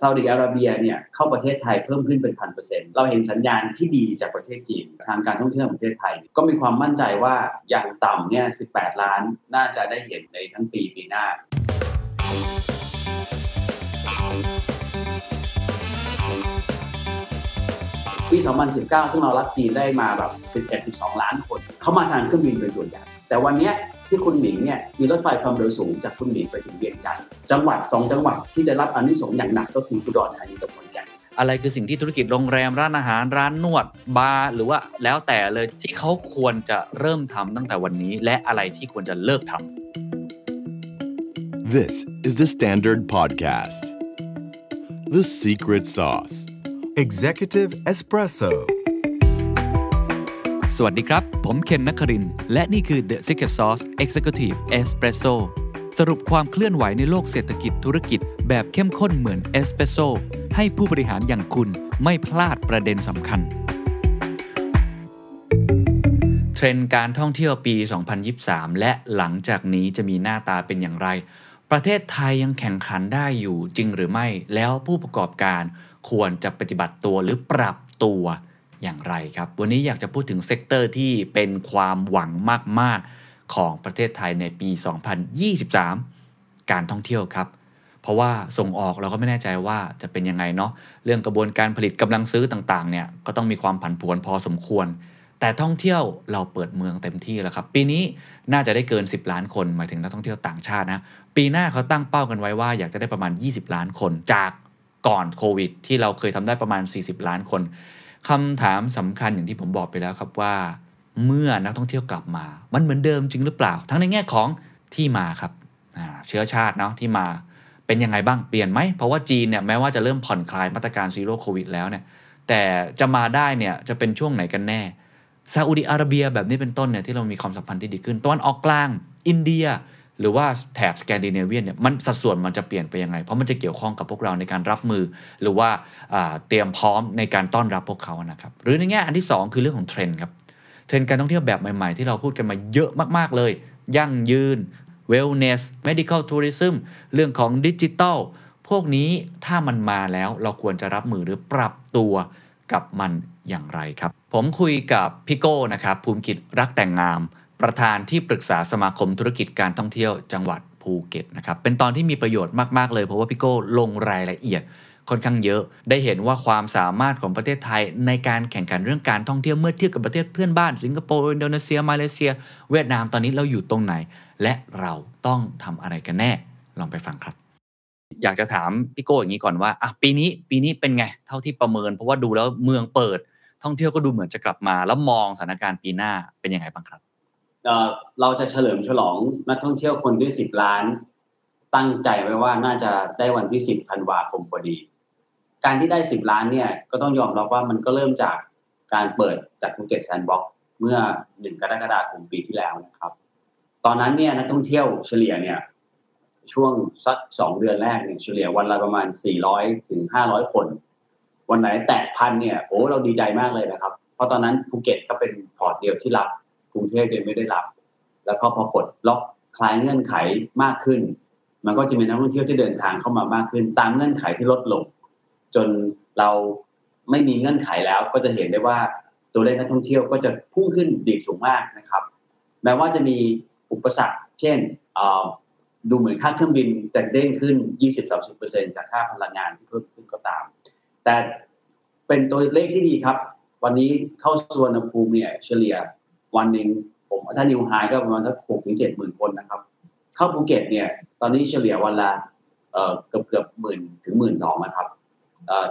ซาอุดิอาระเบียเนี่ยเข้าประเทศไทยเพิ่มขึ้นเป็นพันเปอร์เซ็นต์เราเห็นสัญญาณที่ดีจากประเทศจีนทางการท่องเที่ยวของประเทศไทย ก็มีความมั่นใจว่าอย่างต่ำเนี่ย18 ล้านน่าจะได้เห็นในทั้งปีปีหน้า ปี 2019 ซึ่งเรารับจีนได้มาแบบ11-12 ล้านคน เขามาทางเครื่องบินเป็นส่วนใหญ่แต่วันนี้ ที่คุณหมิงเนี่ยมีรถไฟความเร็วสูงจากคุณหมิงไปถึงเวียงจันทร์จังหวัด 2 จังหวัดที่จะรับอานิสงส์อย่างหนักก็คืออุดรธานีกับขอนแก่นอะไรคือสิ่งที่ธุรกิจโรงแรมร้านอาหารร้านนวดบาร์หรือว่าแล้วแต่เลยที่เขาควรจะเริ่มทำตั้งแต่วันนี้ และอะไรที่ควรจะเลิกทำ This is the Standard Podcast. The Secret Sauce. Executive Espresso สวัสดีครับ ผมเคนนักคริน และนี่คือ The Secret Sauce Executive Espresso สรุปความเคลื่อนไหวในโลกเศรษฐกิจธุรกิจ แบบเข้มข้นเหมือนเอสเปรสโซให้ผู้บริหารอย่างคุณไม่พลาดประเด็นสำคัญ เทรนด์การท่องเที่ยวปี 2023 และหลังจากนี้จะมีหน้าตาเป็นอย่างไร ประเทศไทยยังแข่งขันได้อยู่จริงหรือไม่ แล้วผู้ประกอบการควรจะปฏิบัติตัวหรือปรับตัว อย่างไรครับ วันนี้อยากจะพูดถึง sector ที่เป็นความหวังมาก ๆ ของประเทศไทยในปี 2023 การท่องเที่ยวครับ เพราะว่าส่งออกเราก็ไม่แน่ใจว่าจะเป็นยังไงเนาะเรื่องกระบวนการผลิตกำลังซื้อต่างๆเนี่ยก็ต้องมีความผันผวนพอสมควร แต่ท่องเที่ยวเราเปิดเมืองเต็มที่แล้วครับ ปีนี้น่าจะได้เกิน 10 ล้านคนหมายถึงนักท่องเที่ยวต่างชาตินะปีหน้าเขาตั้งเป้ากันไว้ว่าอยากจะได้ประมาณ 20 ล้านคนจากก่อนโควิดที่เราเคยทำได้ประมาณ 40 ล้านคน คำถามสำคัญอย่างที่ผมบอกไปแล้วครับว่า เมื่อนักท่องเที่ยวกลับมา มันเหมือนเดิมจริงหรือเปล่า ทั้งในแง่ของที่มาครับเชื้อชาติเนาะที่มาเป็นยังไงบ้างเปลี่ยนไหม เพราะว่าจีนเนี่ยแม้ว่าจะเริ่มผ่อนคลายมาตรการซีโร่โควิดแล้วเนี่ยแต่จะมาได้เนี่ยจะเป็นช่วงไหนกันแน่ซาอุดิอาระเบียแบบนี้เป็นต้นเนี่ยที่เรามีความสัมพันธ์ที่ดีขึ้นตะวันออกกลาง อินเดีย หรือว่าแถบสแกนดิเนเวียนเนี่ยมันสัดส่วนมันจะเปลี่ยนไปยังไง เพราะมันจะเกี่ยวข้องกับพวกเราในการรับมือ หรือว่าอ่าเตรียมพร้อมในการต้อนรับพวกเขานะครับหรือในแง่อันที่ 2 คือเรื่องของเทรนด์ครับเทรนด์การท่องเที่ยวแบบใหม่ๆ ที่เราพูดกันมาเยอะมากๆเลย ยั่งยืน wellness medical tourism เรื่องของดิจิทัลพวกนี้ถ้ามันมาแล้วเราควรจะรับมือหรือปรับตัวกับมันอย่างไรครับ ผมคุยกับพี่โก้นะครับภูมิกิจรักแต่งงาม ประธานที่ปรึกษาสมาคมธุรกิจการท่องเที่ยวจังหวัดภูเก็ตนะครับเป็นตอนที่มีประโยชน์มาก ๆ เลยเพราะว่าพี่โก้ลงรายละเอียดค่อนข้างเยอะได้เห็นว่าความสามารถของประเทศไทย ในการแข่งขันเรื่องการท่องเที่ยวเมื่อเทียบกับประเทศเพื่อนบ้าน สิงคโปร์อินโดนีเซีย มาเลเซีย เวียดนามตอนนี้เราอยู่ตรงไหน และเราต้องทำอะไรกันแน่ ลองไปฟังครับ อยากจะถามพี่โก้อย่างนี้ก่อนว่าอะปีนี้ปีนี้เป็นไง เท่าที่ประเมิน เพราะว่าดูแล้วเมืองเปิด ท่องเที่ยวก็ดูเหมือนจะกลับมา แล้วมองสถานการณ์ปีหน้าเป็นยังไงบ้างครับ เราจะเฉลิมฉลองนักท่องเที่ยวคนที่10ล้าน ตั้งใจไว้ว่าน่าจะได้วันที่10ธันวาคมพอดี การที่ได้10ล้านเนี่ยก็ต้องยอมรับว่ามันก็เริ่มจากการเปิดจากภูเก็ตแซนด์บ็อกเมื่อ1กรกฎาคมปีที่แล้วนะครับ ตอนนั้นเนี่ยนักท่องเที่ยวเฉลี่ยเนี่ยช่วงสัก2เดือนแรกเนี่ยเฉลี่ยวันละประมาณ 400 ถึง 500 คน วันไหนแตะพันเนี่ยโอ้เราดีใจมากเลยนะครับ เพราะตอนนั้นภูเก็ตก็เป็นพอร์ตเดียวที่รับ กรุงเทพยังไม่ได้รับ แล้วก็พอปลดล็อกคลายเงื่อนไขมากขึ้น มันก็จะมีนักท่องเที่ยวที่เดินทางเข้ามามากขึ้น ตามเงื่อนไขที่ลดลง จนเราไม่มีเงื่อนไขแล้วก็จะเห็นได้ว่าตัวเลขนักท่องเที่ยวก็จะพุ่งขึ้นดีดสูงมากนะครับ แม้ว่าจะมีอุปสรรค เช่นดูเหมือนค่าเครื่องบินแต่เด้งขึ้น 20-30%จากค่าพลังงานที่เพิ่มขึ้นก็ตาม แต่เป็นตัวเลขที่ดีครับ วันนี้เข้าส่วนภูมิเนี่ยเฉลี่ย วันหนึ่งผมถ้านิวไฮก็ประมาณสักหกถึงเจ็ดหมื่นคนนะครับ เข้าภูเก็ตเนี่ย ตอนนี้เฉลี่ยวันละเกือบเกือบหมื่นถึงหมื่นสองนะครับ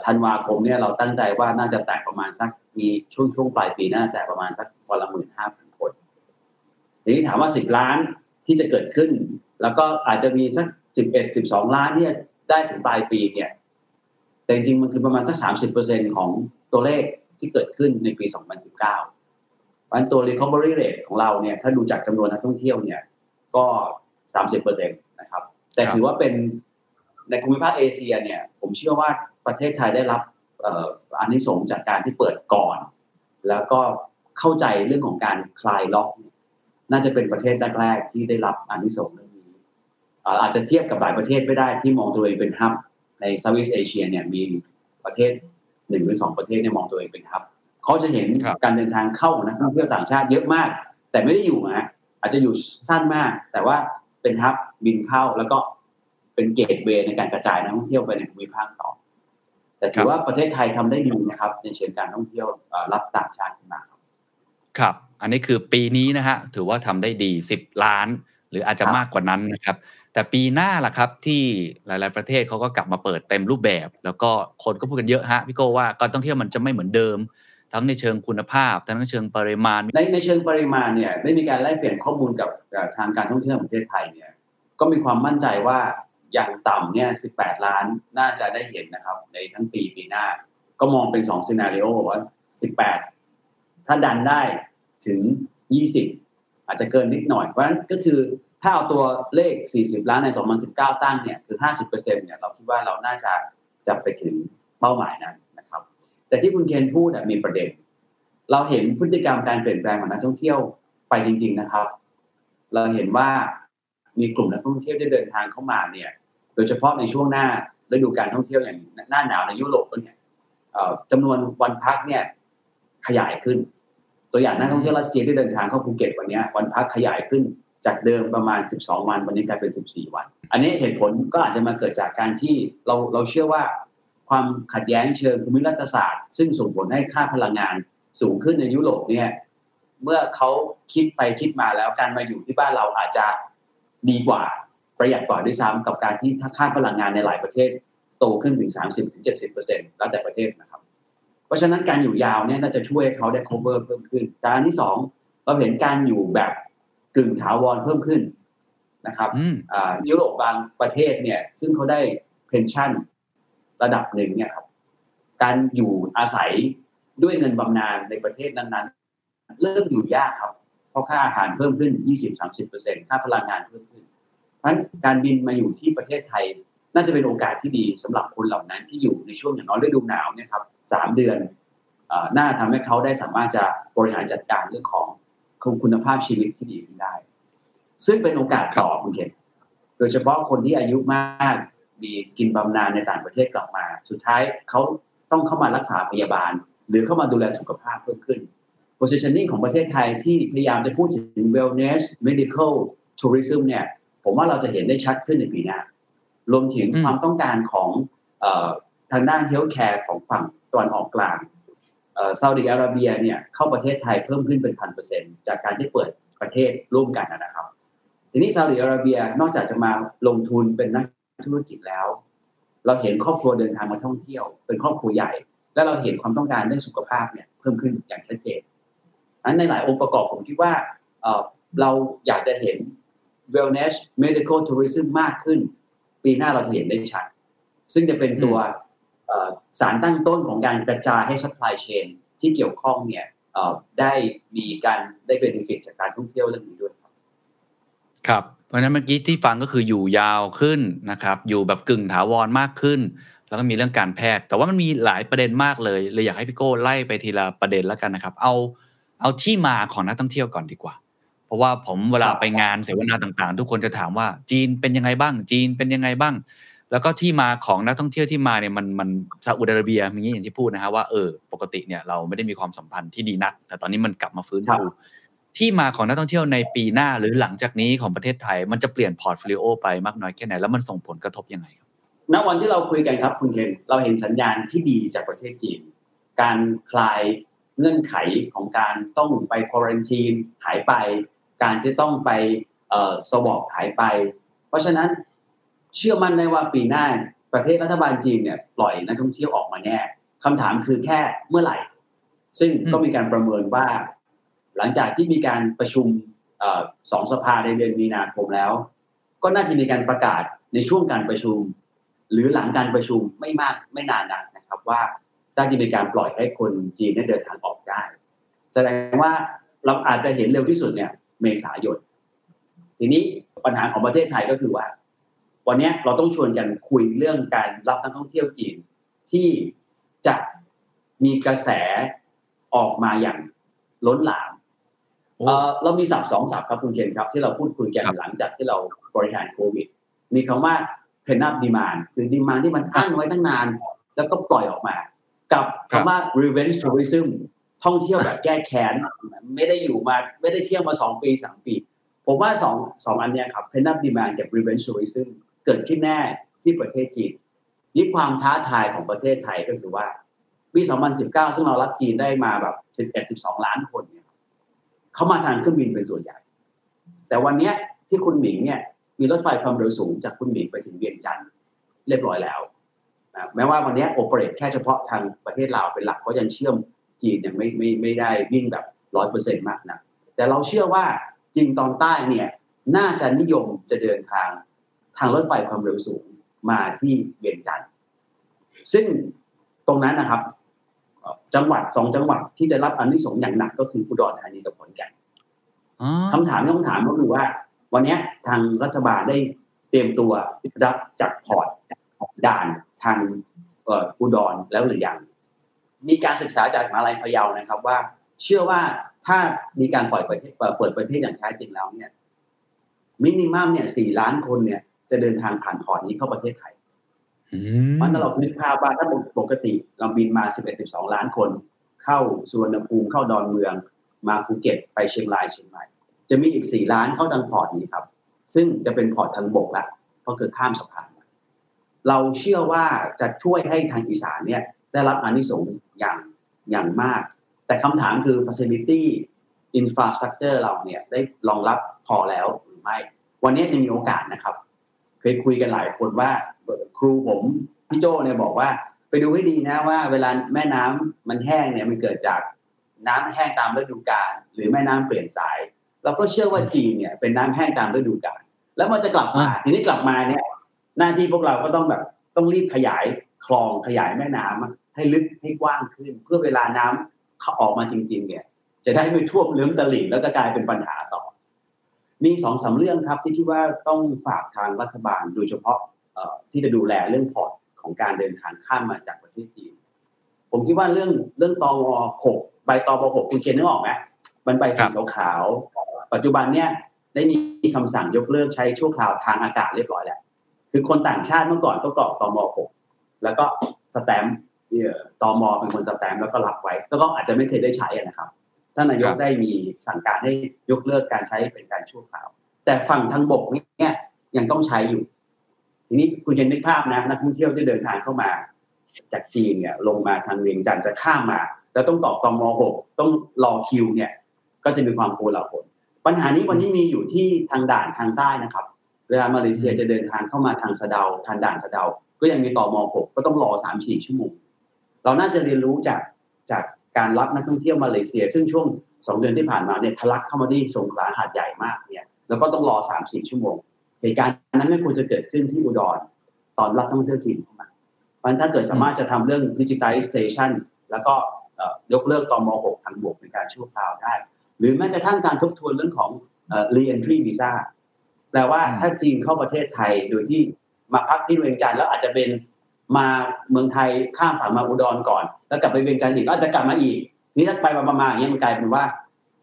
ธันวาคมเนี่ยเราตั้งใจว่าน่าจะแตะประมาณสักมีช่วงช่วงปลายปีน่าจะแตะประมาณสักวันละหมื่นห้าพันคนทีนี้ถามว่าสิบล้านที่จะเกิดขึ้น แล้วก็อาจจะมีสักสิบเอ็ดสิบสองล้านที่จะได้ถึงปลายปีเนี่ยแต่จริงๆมันคือประมาณสักสามสิบเปอร์เซ็นของตัวเลขที่เกิดขึ้นในปีสองพันสิบเก้า เพราะฉะนั้นตัว recovery rate ของเราเนี่ยถ้าดูจากจำนวนนักท่องเที่ยวเนี่ยก็30%นะครับแต่ครับถือว่าเป็นในภูมิภาคเอเชียเนี่ยผมเชื่อว่าประเทศไทยได้รับอ่ออานิสงจากการที่เปิดก่อน แล้วก็เข้าใจเรื่องของการคลายล็อก น่าจะเป็นประเทศแรกๆที่ได้รับอานิสงส์เรื่องนี้เอ่ออาจจะเทียบกับหลายประเทศไม่ได้ที่มองตัวเองเป็นฮับในเซาท์อีสเอเชียเนี่ยมีประเทศหนึ่งหรือสองประเทศเนี่ยมองตัวเองเป็นฮับ เขาจะเห็นครับการเดินทางเข้าของนักท่องเที่ยวต่างชาติเยอะมาก แต่ไม่ได้อยู่นะฮะอาจจะอยู่สั้นมาก แต่ว่าเป็นฮับบินเข้าแล้วก็เป็นเกตเวย์ในการกระจายนักท่องเที่ยวไปในภูมิภาคต่อ แต่ถือว่าประเทศไทยทำได้ดีนะครับ ในเชิงการท่องเที่ยวเอ่อรับต่างชาติขึ้นมาครับ ครับ อันนี้คือปีนี้นะฮะถือว่าทำได้ดี10ล้าน หรืออาจจะครับมากกว่านั้นนะครับ แต่ปีหน้าล่ะครับที่หลาย ๆประเทศเขาก็กลับมาเปิดเต็มรูปแบบ แล้วก็คนก็พูดกันเยอะฮะพี่โก้ว่าการท่องเที่ยวมันจะไม่เหมือนเดิม ทั้งในเชิงคุณภาพ ทั้งในเชิงปริมาณ ในในเชิงปริมาณเนี่ยได้มีการแลกเปลี่ยนข้อมูลกับทางการท่องเที่ยวแห่งประเทศไทยเนี่ยก็มีความมั่นใจว่าอย่างต่ำเนี่ย 18 ล้านน่าจะได้เห็นนะครับ ในทั้งปีปีหน้า ก็มองเป็น2ซีนารีโอว่า 18 ถ้าดันได้ถึง 20 อาจจะเกินนิดหน่อย เพราะฉะนั้นก็คือถ้าเอาตัวเลข 40 ล้านใน 2019 ตั้งเนี่ย คือ 50%เนี่ย เราคิดว่าเราน่าจะจะไปถึงเป้าหมายนั้น แต่ที่คุณเคนพูดมีประเด็น เราเห็นพฤติกรรมการเปลี่ยนแปลงของนักท่องเที่ยวไปจริง ๆนะครับ เราเห็นว่ามีกลุ่มนักท่องเที่ยวที่เดินทางเข้ามาเนี่ย โดยเฉพาะในช่วงหน้าฤดูการท่องเที่ยวอย่างหน้าหนาวในยุโรปเนี่ยจำนวนวันพักเนี่ยขยายขึ้น ตัวอย่างนักท่องเที่ยวรัสเซียที่เดินทางเข้าภูเก็ตวันเนี้ยวันพักขยายขึ้นจากเดิมประมาณ 12 วันวันนี้กลายเป็น 14 วัน อันนี้เหตุผลก็อาจจะมาเกิดจากการที่เราเราเชื่อว่า ความขัดแย้งเชิงภูมิรัฐศาสตร์ ซึ่งส่งผลให้ค่าพลังงานสูงขึ้นในยุโรปเนี่ยเมื่อเขาคิดไปคิดมาแล้วการมาอยู่ที่บ้านเราอาจจะดีกว่าประหยัดกว่าด้วยซ้ำกับการที่ถ้าค่าพลังงานในหลายประเทศโตขึ้นถึง 30-70%แล้วแต่ประเทศนะครับ เพราะฉะนั้นการอยู่ยาวเนี่ยน่าจะช่วยให้เขาได้ cover เพิ่มขึ้นการที่สองเราเห็นการอยู่แบบกึ่งถาวรเพิ่มขึ้นนะครับอืมอ่ายุโรปบางประเทศเนี่ยซึ่งเขาได้เพนชั่น ระดับหนึ่งเนี่ยครับการอยู่อาศัยด้วยเงินบำนาญในประเทศนั้นๆ เริ่มอยู่ยากครับเพราะค่าอาหารเพิ่มขึ้น 20-30%ค่าพลังงานเพิ่มขึ้น เพราะฉะนั้นการบินมาอยู่ที่ประเทศไทย น่าจะเป็นโอกาสที่ดีสำหรับคนเหล่านั้นที่อยู่ในช่วงอย่างน้อยฤดูหนาวเนี่ยครับสามเดือนอน่าทำให้เขาได้สามารถจะบริหารจัดการเรื่องของคุณภาพชีวิตที่ดีขึ้นได้ ซึ่งเป็นโอกาสต่อคุณเห็นโดยเฉพาะคนที่อายุมาก มีกินบำนาญในต่างประเทศกลับมา สุดท้ายเขาต้องเข้ามารักษาพยาบาล หรือเข้ามาดูแลสุขภาพเพิ่มขึ้น positioning ของประเทศไทยที่พยายามจะพูดถึง wellness medical tourism เนี่ยผมว่าเราจะเห็นได้ชัดขึ้นในปีหน้ารวมถึงอืมความต้องการของเออทางด้าน healthcare ของฝั่งตะวันออกกลางซาอุดิอาระเบียเนี่ยเข้าประเทศไทยเพิ่มขึ้นเป็นพันเปอร์เซ็นจากการที่เปิดประเทศร่วมกันนะครับ ทีนี้ซาอุดิอาระเบียนอกจากจะมาลงทุนเป็นนัก ธุรกิจแล้ว เราเห็นครอบครัวเดินทางมาท่องเที่ยว เป็นครอบครัวใหญ่ และเราเห็นความต้องการเรื่องสุขภาพเนี่ยเพิ่มขึ้นอย่างชัดเจนอันในหลายองค์ประกอบผมคิดว่าเอ่อเราอยากจะเห็น wellness medical tourism มากขึ้น ปีหน้าเราจะเห็นได้ชัด ซึ่งจะเป็นตัวเอ่อสารตั้งต้นของการกระจายให้ supply chain ที่เกี่ยวข้องเนี่ยเอ่อได้มีการได้ benefit จากการท่องเที่ยวเรื่องนี้ด้วยครับ ครับ เพราะฉะนั้นเมื่อกี้ที่ฟังก็คืออยู่ยาวขึ้นนะครับ อยู่แบบกึ่งถาวรมากขึ้น แล้วก็มีเรื่องการแพทย์ แต่ว่ามันมีหลายประเด็นมากเลยเลยอยากให้พี่โก้ไล่ไปทีละประเด็นแล้วกันนะครับ เอาเอาที่มาของนักท่องเที่ยวก่อนดีกว่า เพราะว่าผมเวลาไปงานเสวนาต่างๆ ทุกคนจะถามว่าจีนเป็นยังไงบ้าง จีนเป็นยังไงบ้าง แล้วก็ที่มาของนักท่องเที่ยวที่มาเนี่ยมันมันซาอุดิอาระเบียอย่างนี้อย่างที่พูดนะฮะว่าเออปกติเนี่ยเราไม่ได้มีความสัมพันธ์ที่ดีนัก แต่ตอนนี้มันกลับมาฟื้นครับฟู ที่มาของนักท่องเที่ยวในปีหน้าหรือหลังจากนี้ของประเทศไทย มันจะเปลี่ยน portfolio ไปมากน้อยแค่ไหน แล้วมันส่งผลกระทบยังไงครับณวันที่เราคุยกันครับคุณเคนเราเห็นสัญญาณที่ดีจากประเทศจีน การคลายเงื่อนไขของการต้องไป quarantine หายไป การที่ต้องไปเอ่อ swab หายไป เพราะฉะนั้นเชื่อมั่นได้ว่าปีหน้าประเทศรัฐบาลจีนเนี่ยปล่อยนักท่องเที่ยวออกมาแน่คำถามคือแค่เมื่อไหร่ ซึ่งก็มีการประเมินว่า หลังจากที่มีการประชุมอสองสภาในเดือนมีนาคมแล้ว ก็น่าจะมีการประกาศในช่วงการประชุม หรือหลังการประชุมไม่มากไม่นานนักนะครับว่าน่าจะมีการปล่อยให้คนจีนได้เดินทางออกได้ แสดงว่าเราอาจจะเห็นเร็วที่สุดเนี่ย เมษายนทีนี้ปัญหาของประเทศไทยก็คือว่า วันนี้เราต้องชวนกันคุยเรื่องการรับนักท่องเที่ยวจีนที่จะมีกระแสออกมาอย่างล้นหลาม เอ่อเรามีศัพท์สองศัพท์ครับคุณเคนครับ ที่เราพูดคุยกันครับหลังจากที่เราบริหารโควิด มีคำว่า pent-up demand คือดีมานที่มันอั้นไว้ตั้งนาน แล้วก็ปล่อยออกมากับครับคำว่า revenge tourism ท่องเที่ยวแบบแก้แค้นไม่ได้อยู่มาไม่ได้เที่ยวมาสองปีสามปี ผมว่าสองสองอันเนี้ยครับ pent-up demand กับ revenge tourism เกิดขึ้นแน่ที่ประเทศจีนนี่ความท้าทายของประเทศไทยก็คือว่าปี 2019 ซึ่งเรารับจีนได้มาแบบ 11 12 ล้านคนเนี่ยครับ เขามาทางเครื่องบินเป็นส่วนใหญ่ แต่วันนี้ที่คุณหมิงเนี่ยมีรถไฟความเร็วสูงจากคุณหมิงไปถึงเวียงจันทร์เรียบร้อยแล้วนะแม้ว่าวันนี้โอเปเรตแค่เฉพาะทางประเทศลาวเป็นหลักเพราะยังเชื่อมจีนยังไม่ไม่ไม่ได้วิ่งแบบร้อยเปอร์เซ็นต์มากนะแต่เราเชื่อว่าจีนตอนใต้เนี่ยน่าจะนิยมจะเดินทางทางรถไฟความเร็วสูงมาที่เวียงจันทร์ซึ่งตรงนั้นนะครับ จังหวัดสองจังหวัดที่จะรับอันนี้สงส์อย่างหนักก็คืออุดรธานีกับขอนแก่นอ๋อคำถามที่ต้องถามก็คือว่า วันเนี้ยทางรัฐบาลได้เตรียมตัวรับจากพอร์ตจากด่านทางเอ่ออุดรแล้วหรือยังมีการศึกษาจากมหาลัยพะเยานะครับว่า เชื่อว่าถ้ามีการปล่อยประเทศเอ่อเปิดประเทศอย่างแท้จริงแล้วเนี่ยมินิมัมเนี่ยสี่ล้านคนเนี่ยจะเดินทางผ่านพอร์ตนี้เข้าประเทศไทย อืมมันเรานึกภาพว่าถ้าปกติเราบินมา 11 12 ล้านคน เข้าสุวรรณภูมิเข้าดอนเมือง มาภูเก็ตไปเชียงรายเชียงใหม่จะมีอีก 4 ล้านเข้าทาง port นี้ครับ ซึ่งจะเป็น port ทางบกละเพราะเกิดข้ามสะพานเราเชื่อว่าจะช่วยให้ทางอีสานเนี่ยได้รับอานิสงส์อย่างอย่างมาก แต่คำถามคือ facility infrastructure เราเนี่ยได้รองรับพอแล้วหรือไม่ วันนี้ยังมีโอกาสนะครับ เคยคุยกันหลายคนว่า ครูผมพี่โจเนี่ยบอกว่า ไปดูให้ดีนะว่า เวลาแม่น้ำมันแห้งเนี่ยมันเกิดจากน้ำแห้งตามฤดูกาลหรือแม่น้ำเปลี่ยนสายเราก็เชื่อว่าจีนเนี่ยเป็นน้ำแห้งตามฤดูกาลแล้วมันจะกลับมาทีนี้กลับมาเนี่ย หน้าที่พวกเราก็ต้องแบบต้องรีบขยายคลองขยายแม่น้ำอะให้ลึกให้กว้างขึ้น เพื่อเวลาน้ำเขาออกมาจริง ๆ เนี่ย จะได้ไม่ท่วมล้นตลิ่งแล้วก็กลายเป็นปัญหาต่อ มีสองสามเรื่องครับที่คิดว่าต้องฝากทางรัฐบาลโดยเฉพาะที่จะดูแลเรื่องพอร์ตของการเดินทางข้ามมาจากประเทศจีน ผมคิดว่าเรื่องเรื่องตอวหกใบตอวหกคุณเคนนึกออกไหมมันใบสีขาวๆปัจจุบันเนี่ยได้มีคำสั่งยกเลิกใช้ชั่วคราวทางอากาศเรียบร้อยแล้วคือคนต่างชาติเมื่อก่อนก็กรอกตมหกแล้วก็สแตมป์เอ่อตมเป็นคนสแตมป์แล้วก็รับไว้ แล้วก็อาจจะไม่เคยได้ใช้นะครับ ท่านนายกได้มีสั่งการให้ยกเลิกการใช้เป็นการชั่วคราว แต่ฝั่งทางบกเนี่ยยังต้องใช้อยู่ ทีนี้คุณเห็นนึกภาพนะนักท่องเที่ยวที่เดินทางเข้ามา จากจีนเนี่ยลงมาทางเวียงจันทร์จะข้ามมา แล้วต้องตอกตมหกต้องรอคิวเนี่ย ก็จะมีความโกลาหลปัญหานี้วันนี้มีอยู่ที่ทางด่านทางใต้นะครับ เวลามาเลเซียจะเดินทางเข้ามาทางสะเดาทางด่านสะเดา ก็ยังมีต่อมหกก็ต้องรอสามสี่ชั่วโมงเราน่าจะเรียนรู้จากจาก การรับนักท่องเที่ยวมาเลเซีย ซึ่งช่วงสองเดือนที่ผ่านมาเนี่ยทะลักเข้ามาที่สงขลาหาดใหญ่มากเนี่ยแล้วก็ต้องรอสามสี่ชั่วโมงเหตุการณ์นั้นไม่ควรจะเกิดขึ้นที่อุดรตอนรับนักท่องเที่ยวจีนเข้ามาเพราะฉะนั้นถ้าเกิดสามารถจะทำเรื่อง digitalization แล้วก็ยกเลิกตอม6ทางบวกเป็นการชั่วคราวได้ หรือแม้กระทั่งการทบทวนเรื่องของเอ่อ re-entry visa แปลว่าถ้าจีนเข้าประเทศไทยโดยที่มาพักที่เวียงจันทร์แล้วอาจจะเป็น มาเมืองไทยข้ามฝั่งมาอุดรก่อน แล้วกลับไปเวียงจันทร์อีกแล้วอาจจะกลับมาอีกทีนี้ถ้าไปมาประมาณอย่างเงี้ยมันกลายเป็นว่า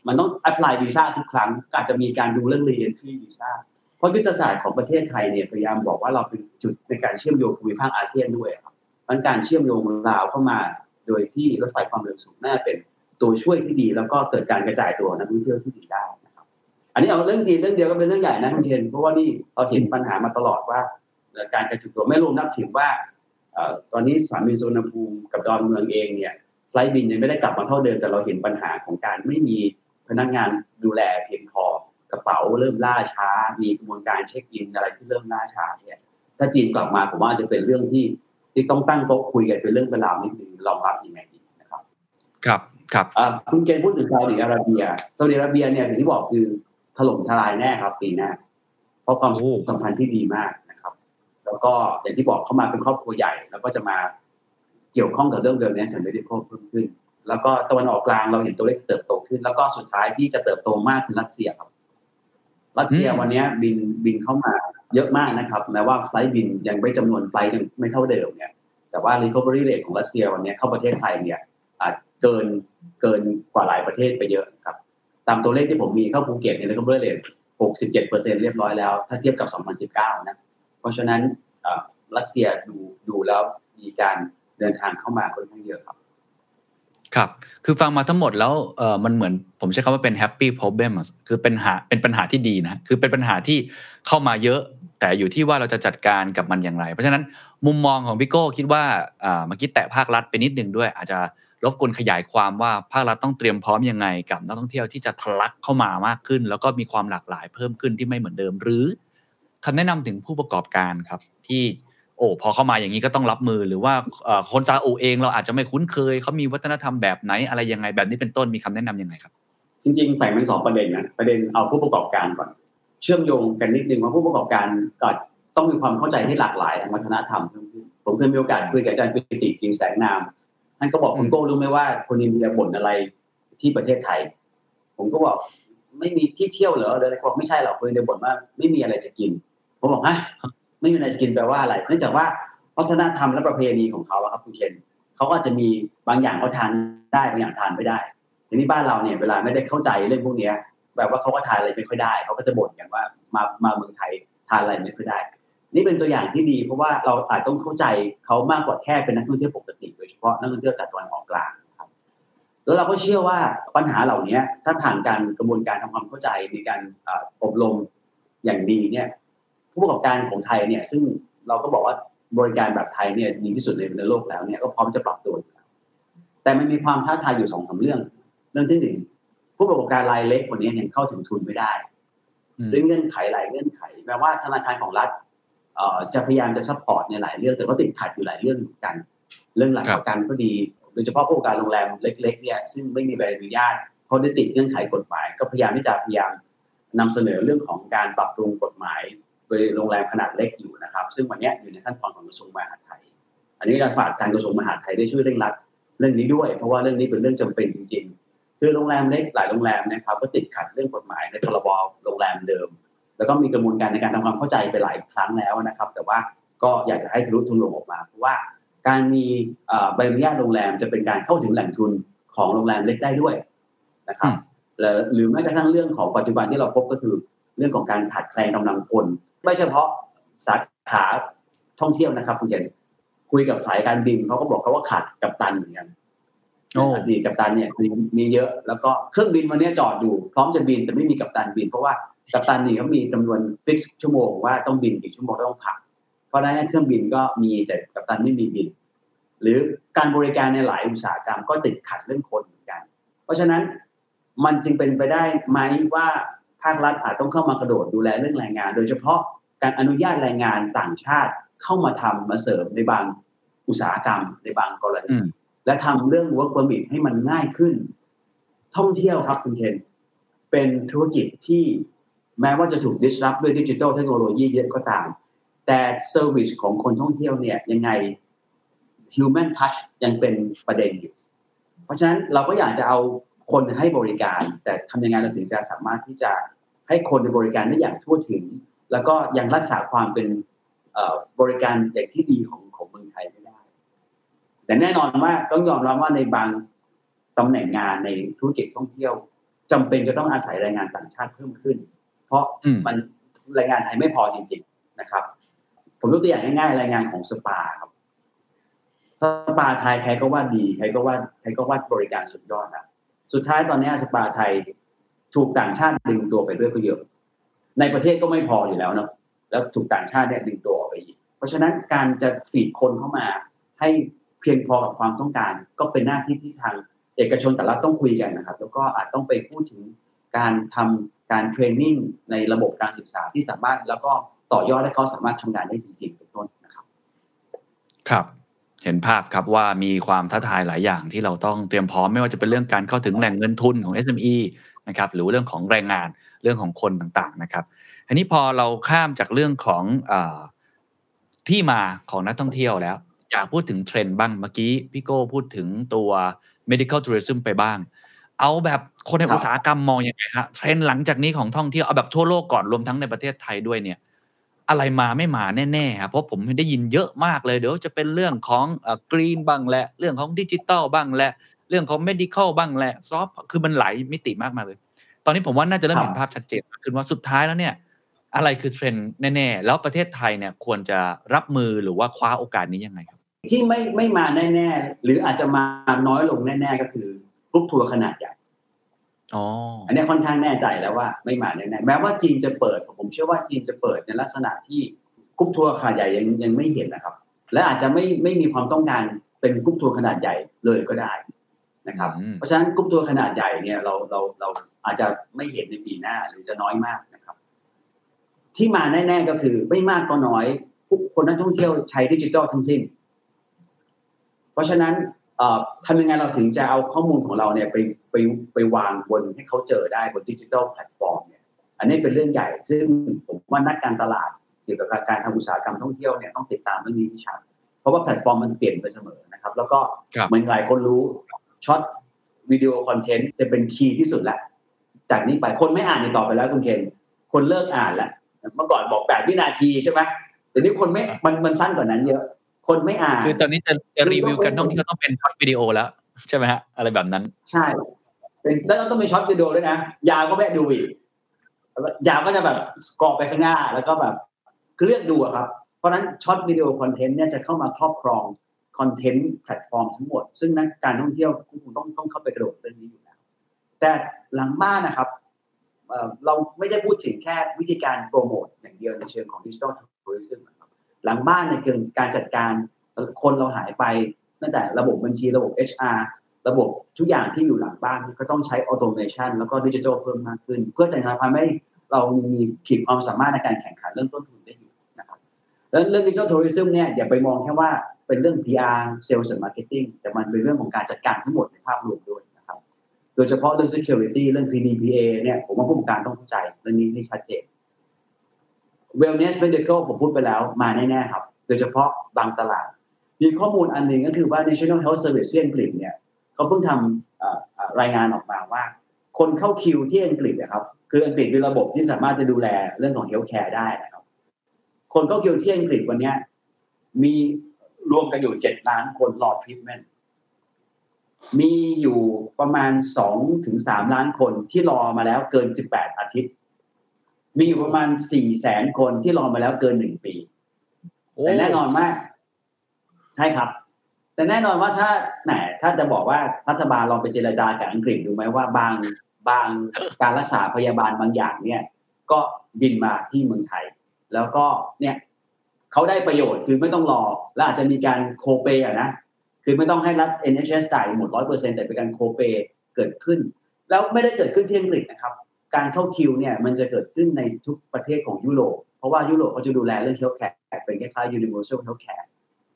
มันต้อง apply visa ทุกครั้งก็อาจจะมีการดูเรื่อง re-entry visa เพราะยุทธศาสตร์ของประเทศไทยเนี่ยพยายามบอกว่าเราเป็นจุดในการเชื่อมโยงภูมิภาคอาเซียนด้วยครับมันการเชื่อมโยงลาวเข้ามา โดยที่รถไฟความเร็วสูงน่าเป็นตัวช่วยที่ดี แล้วก็เกิดการกระจายตัวนักท่องเที่ยวที่ดีได้นะครับ อันนี้เอาเรื่องจีนเรื่องเดียวก็เป็นเรื่องใหญ่นะคุณเทนเพราะว่านี่เราเห็นปัญหามาตลอดว่า การกระจุกตัวไม่รวมนับถึงว่า ตอนนี้สนามบินสุวรรณภูมิกับดอนเมืองเองเนี่ยไฟลท์บินยังไม่ได้กลับมาเท่าเดิมแต่เราเห็นปัญหาของการไม่มีพนักงานดูแลเพียงพอกระเป๋าเริ่มล่าช้า มีกระบวนการเช็คอินอะไรที่เริ่มล่าช้าเนี่ยถ้าจีนกลับมาผมว่าจะเป็นเรื่องที่ที่ต้องตั้งโต๊ะคุยกันเป็นเรื่องเป็นราวนิดนึงรองรับยังไงดีนะครับ ครับครับอ่าคุณเกณฑ์พูดถึงซาอุดิอาระเบียซาอุดิอาระเบียเนี่ยอย่างที่บอกคือถล่มทลายแน่ครับปีหน้าเพราะความโอ้สัมพันธ์ที่ดีมากนะครับ แล้วก็อย่างที่บอกเข้ามาเป็นครอบครัวใหญ่ แล้วก็จะมาเกี่ยวข้องกับเรื่องเดิมนี้ฉันไม่ได้เพิ่มขึ้น แล้วก็ตะวันออกกลางเราเห็นตัวเลขเติบโตขึ้น แล้วก็สุดท้ายที่จะเติบโตมากคือรัสเซียครับรัสเซียวันนี้บินบินเข้ามาเยอะมากนะครับแม้ว่าไฟลท์บินยังไม่จำนวนไฟลท์ยังไม่เท่าเดิมเนี่ย แต่ว่า recovery rate ของรัสเซียวันนี้เข้าประเทศไทยเนี่ยอาจเกินเกินกว่าหลายประเทศไปเยอะครับ ตามตัวเลขที่ผมมีเข้าภูเก็ตเนี่ย recovery rate 67เปอร์เซ็นเรียบร้อยแล้ว ถ้าเทียบกับ 2019 นะ เพราะฉะนั้นรัสเซียดูดูแล้วมีการเดินทางเข้ามาค่อนข้างเยอะครับ ครับ คือฟังมาทั้งหมดแล้วเออมันเหมือนผมใช้คำว่าเป็น happy problem คือเป็นหาเป็นปัญหาที่ดีนะ คือเป็นปัญหาที่เข้ามาเยอะ แต่อยู่ที่ว่าเราจะจัดการกับมันอย่างไร เพราะฉะนั้นมุมมองของพี่โก้คิดว่าอ่าเมื่อกี้แตะภาครัฐไปนิดนึงด้วย อาจจะรบกวนขยายความว่าภาครัฐต้องเตรียมพร้อมยังไงกับนักท่องเที่ยวที่จะทะลักเข้ามามากขึ้น แล้วก็มีความหลากหลายเพิ่มขึ้นที่ไม่เหมือนเดิมหรือ คำแนะนำถึงผู้ประกอบการครับ ที่โอ้พอเข้ามาอย่างนี้ก็ต้องรับมือหรือว่าเอ่อคนซาอุเองเราอาจจะไม่คุ้นเคยเขามีวัฒนธรรมแบบไหนอะไรยังไงแบบนี้เป็นต้นมีคำแนะนำยังไงครับ จริงๆแบ่งเป็นสองประเด็นนะประเด็นเอาผู้ประกอบการก่อนเชื่อมโยงกันนิดนึงว่าผู้ประกอบการก็ต้องมีความเข้าใจที่หลากหลายทางวัฒนธรรมเพิ่มขึ้นผมเคยมีโอกาสคุยกับอาจารย์ปิติจริงแสงนามท่านก็บอกอืมคุณโก้รู้ไหมว่าคนอินเดียบ่นอะไรที่ประเทศไทย ผมก็บอกไม่มีที่เที่ยวเหรอเลยเขาบอกไม่ใช่หรอกคนอินเดียบ่นว่าไม่มีอะไรจะกิน ผมบอกฮะไม่มีอะไรจะกินแปลว่าอะไรเนื่องจากว่าวัฒนธรรมและประเพณีของเขาครับคุณเคนเขาก็จะมีบางอย่างเขาทานได้บางอย่างทานไม่ได้ทีนี้บ้านเราเนี่ยเวลาไม่ได้เข้าใจเรื่องพวกนี้แบบว่าเขาก็ทานอะไรไม่ค่อยได้เขาก็จะบ่นกันว่ามามาเมืองไทยทานอะไรไม่ค่อยได้ นี่เป็นตัวอย่างที่ดี เพราะว่าเราอาจต้องเข้าใจเขามากกว่าแค่เป็นนักท่องเที่ยวปกติโดยเฉพาะนักท่องเที่ยวจากตะวันออกกลางครับแล้วเราก็เชื่อว่าปัญหาเหล่านี้ถ้าผ่านการกระบวนการทำความเข้าใจมีการอบรมอย่างดีเนี่ย ผู้ประกอบการของไทยเนี่ยซึ่งเราก็บอกว่าบริการแบบไทยเนี่ยดีที่สุดในในโลกแล้วเนี่ยก็พร้อมจะปรับตัวอยู่แล้วแต่มันมีความท้าทายอยู่สองสามเรื่อง เรื่องที่หนึ่งผู้ประกอบการรายเล็กวันนี้ยังเข้าถึงทุนไม่ได้อืมด้วยเงื่อนไขหลายเงื่อนไขแม้ว่าธนาคารของรัฐเอ่อจะพยายามจะ support ในหลายเรื่องแต่ก็ติดขัดอยู่หลายเรื่องเหมือนกัน เรื่องหลักครับประกันก็ดีโดยเฉพาะผู้ประกอบการโรงแรมเล็ก ๆ เนี่ยซึ่งไม่มีใบอนุญาตเขาได้ติดเงื่อนไขกฎหมาย ก็พยายามที่จะพยายามนำเสนอเรื่องของการปรับปรุงกฎหมาย โดยโรงแรมขนาดเล็กอยู่นะครับ ซึ่งวันนี้อยู่ในขั้นตอนของกระทรวงมหาดไทย อันนี้การฝากการกระทรวงมหาดไทยได้ช่วยเร่งรัดเรื่องนี้ด้วย เพราะว่าเรื่องนี้เป็นเรื่องจำเป็นจริง ๆ คือโรงแรมเล็กหลายโรงแรมนะครับก็ติดขัดเรื่องกฎหมายในพรบโรงแรมเดิม แล้วก็มีกระบวนการในการทำความเข้าใจไปหลายครั้งแล้วนะครับ แต่ว่าก็อยากจะให้ทะลุทุนลงออกมาเพราะว่าการมีใบอนุญาตโรงแรมจะเป็นการเข้าถึงแหล่งทุนของโรงแรมเล็กได้ด้วยนะครับแล้วหรือแม้กระทั่งเรื่องของปัจจุบันที่เราพบก็คือเรื่องของการขาดแคลนกำลังคน ไม่เฉพาะสาขาท่องเที่ยวนะครับคุณเคนคุยกับสายการบินเขาก็บอกเขาว่าขาดกัปตันเหมือนกันโอ้อดีตกัปตันเนี่ยมีมีเยอะแล้วก็เครื่องบินวันนี้จอดอยู่พร้อมจะบินแต่ไม่มีกัปตันบิน เพราะว่ากัปตันนี่เขามีจำนวน fix ชั่วโมงว่าต้องบินกี่ชั่วโมงต้องพักเพราะฉะนั้นเครื่องบินก็มีแต่กัปตันไม่มีบิน หรือการบริการในหลายอุตสาหกรรมก็ติดขัดเรื่องคนเหมือนกัน เพราะฉะนั้นมันจึงเป็นไปได้ไหมว่าภาครัฐอาจต้องเข้ามากระโดดดูแลเรื่องแรงงาน โดยเฉพาะ การอนุญาตแรงงานต่างชาติเข้ามาทำมาเสริมในบางอุตสาหกรรม ในบางกรอืณีมและทำเรื่อง work permit ให้มันง่ายขึ้น ท่องเที่ยวครับคุณเคนเป็นธุรกิจที่แม้ว่าจะถูก disrupt ด้วยดิจิทัลเทคโนโลยีเยอะก็ตาม แต่เซอร์วิสของคนท่องเที่ยวเนี่ยยังไง human touch ยังเป็นประเด็นอยู่ เพราะฉะนั้นเราก็อยากจะเอาคนให้บริการ แต่ทำยังไงเราถึงจะสามารถที่จะให้คนในบริการได้อย่างทั่วถึง แล้วก็ยังรักษาความเป็นเอ่อบริการอย่างที่ดีของของเมืองไทยไม่ได้ แต่แน่นอนว่าต้องยอมรับว่าในบางตำแหน่งงานในธุรกิจท่องเที่ยวจำเป็นจะต้องอาศัยแรงงานต่างชาติเพิ่มขึ้น เพราะอืมมันแรงงานไทยไม่พอจริง ๆนะครับ ผมยกตัวอย่างง่ายๆรายงานของสปาครับสปาไทยใครก็ว่าดีใครก็ว่าใครก็ว่าบริการสุดยอดนะสุดท้ายตอนนี้สปาไทยถูกต่างชาติดึงตัวไปด้วยก็เยอะ ในประเทศก็ไม่พออยู่แล้วเนาะแล้วถูกต่างชาติเนี่ยดึงตัวออกไปอีก เพราะฉะนั้นการจะฟีดคนเข้ามา ให้เพียงพอกับความต้องการ ก็เป็นหน้าที่ที่ทางเอกชนแต่ละต้องคุยกันนะครับ แล้วก็อาจต้องไปพูดถึงการทำการเทรนนิ่งในระบบการศึกษาที่สามารถแล้วก็ต่อยอดให้เขาสามารถทำงานได้จริง ๆ เป็นต้นนะครับ ครับเห็นภาพครับว่ามีความท้าทายหลายอย่างที่เราต้องเตรียมพร้อมไม่ว่าจะเป็นเรื่องการเข้าถึงแหล่งเงินทุนของ SME นะครับหรือเรื่องของแรงงานเรื่องของคนต่างๆนะครับอันนี้พอเราข้ามจากเรื่องของอที่มาของนักท่องเที่ยวแล้ว อยากพูดถึงเทรนด์บ้างเมื่อกี้พี่โก้พูดถึงตัว medical tourism ไปบ้าง เอาแบบคนในอุตสาหกรรมมองยังไงฮะเทรนด์หลังจากนี้ของท่องเที่ยวเอาแบบทั่วโลกก่อนรวมทั้งในประเทศไทยด้วยเนี่ยอะไรมาไม่มาแน่ๆครับเพราะผมได้ยินเยอะมากเลย เดี๋ยวจะเป็นเรื่องของ green บ้างแหละ เรื่องของดิจิตอลบ้างแหละ เรื่องของ medical บ้างแหละ soft คือมันหลายมิติมากมาเลย ตอนนี้ผมว่าน่าจะเริ่มครับเห็นภาพชัดเจนมากขึ้นว่าสุดท้ายแล้วเนี่ย อะไรคือเทรนด์แน่ๆ แล้วประเทศไทยเนี่ยควรจะรับมือหรือว่าคว้าโอกาสนี้ยังไงครับ ที่ไม่ไม่มาแน่ๆ หรืออาจจะมาน้อยลงแน่ๆ ก็คือกรุ๊ปทัวร์ขนาดใหญ่อ๋ออันนี้ค่อนข้างแน่ใจแล้วว่าไม่มาแน่ๆแม้ว่าจีนจะเปิด ผมเชื่อว่าจีนจะเปิดในลักษณะที่กรุ๊ปทัวร์ขนาดใหญ่ยังยังไม่เห็นนะครับ และอาจจะไม่ไม่มีความต้องการเป็นกรุ๊ปทัวร์ขนาดใหญ่เลยก็ได้ นะครับอืมเพราะฉะนั้นกรุ๊ปทัวร์ขนาดใหญ่เนี่ยเราเราเราอาจจะไม่เห็นในปีหน้าหรือจะน้อยมากนะครับ ที่มาแน่ๆก็คือไม่มากก็น้อยผู้คนนักท่องเที่ยวใช้ดิจิทัลทั้งสิ้น เพราะฉะนั้นเอ่อทำยังไงเราถึงจะเอาข้อมูลของเราเนี่ยไปไปไปวางบนให้เขาเจอได้บน digital platform เนี่ย อันนี้เป็นเรื่องใหญ่ ซึ่งผมว่านักการตลาดเกี่ยวกับการทำอุตสาหกรรมท่องเที่ยวเนี่ยต้องติดตามเรื่องนี้ที่ชัดเพราะว่าแพลตฟอร์มมันเปลี่ยนไปเสมอนะครับ แล้วก็ครับเหมือนหลายคนรู้ short video content จะเป็น key ที่สุดแหละจากนี้ไปคนไม่อ่านในต่อไปแล้วคุณเคนคนเลิกอ่านแล้วเมื่อก่อนบอกแปดวินาทีใช่ไหมเดี๋ยวนี้คนไม่มันมันสั้นกว่านั้นเยอะ คนไม่อ่าน คือตอนนี้จะจะคือรีวิวต้องการท่องเที่ยวต้องเป็น short video แล้วใช่ไหมฮะอะไรแบบนั้น ใช่เป็นแล้วเราต้องเป็น short video ด้วยนะยาวก็ไม่ดูอีกยาวก็จะแบบกรอไปข้างหน้าแล้วก็แบบคือเลือกดูอะครับ เพราะฉะนั้น short video content เนี่ยจะเข้ามาครอบครอง content platform ทั้งหมด ซึ่งนักการท่องเที่ยวคงต้องต้องเข้าไปกระโดดเรื่องนี้อยู่แล้ว แต่หลังบ้านนะครับเราไม่ได้พูดถึงแค่วิธีการโปรโมทอย่างเดียวในเชิงของ digital tourism ครับหลังบ้านเนี่ยคือการจัดการคนเราหายไปตั้งแต่ระบบบัญชีระบบ HR ระบบทุกอย่างที่อยู่หลังบ้านก็ต้องใช้ automation แล้วก็ดิจิทัลเพิ่มมากขึ้น เพื่อจะทำให้เรามีขีดความสามารถในการแข่งขันเรื่องต้นทุนได้อยู่นะครับแล้วเรื่อง digital tourism เนี่ยอย่าไปมองแค่ว่า เป็นเรื่อง PR Sales and Marketing แต่มันเป็นเรื่องของการจัดการทั้งหมดในภาพรวมด้วยนะครับ โดยเฉพาะเรื่อง security เรื่อง PDPA เนี่ยผมว่าผู้ประกอบการต้องเข้าใจเรื่องนี้ให้ชัดเจน wellness medical ผมพูดไปแล้วมาแน่ๆครับ โดยเฉพาะบางตลาด มีข้อมูลอันหนึ่งก็คือว่า National Health Service ที่อังกฤษเนี่ยเขาเพิ่งทำรายงานออกมาว่า คนเข้าคิวที่อังกฤษนะครับคืออังกฤษมีระบบที่สามารถจะดูแลเรื่องของ healthcare ได้นะครับ คนเข้าคิวที่อังกฤษวันเนี้ยมี รวมกันอยู่เจ็ดล้านคนรอ treatment มีอยู่ประมาณสองถึงสามล้านคนที่รอมาแล้วเกินสิบแปดอาทิตย์ มีอยู่ประมาณสี่แสนคนที่รอมาแล้วเกินหนึ่งปีแต่แน่นอนมากใช่ครับ แต่แน่นอนว่าถ้าแหมถ้าจะบอกว่ารัฐบาลลองไปเจรจากับอังกฤษดูไหมว่าบางบางการรักษาพยาบาลบางอย่างเนี่ย ก็บินมาที่เมืองไทย แล้วก็เนี่ย เขาได้ประโยชน์คือไม่ต้องรอ และอาจจะมีการโคเปอะนะคือไม่ต้องให้รัฐ NHS จ่ายหมดร้อยเปอร์เซ็นแต่เป็นการโคเปเกิดขึ้น แล้วไม่ได้เกิดขึ้นที่อังกฤษนะครับ การเข้าคิวเนี่ยมันจะเกิดขึ้นในทุกประเทศของยุโรปเพราะว่ายุโรปเขาจะดูแลเรื่อง healthcare เป็นคล้ายๆ universal healthcare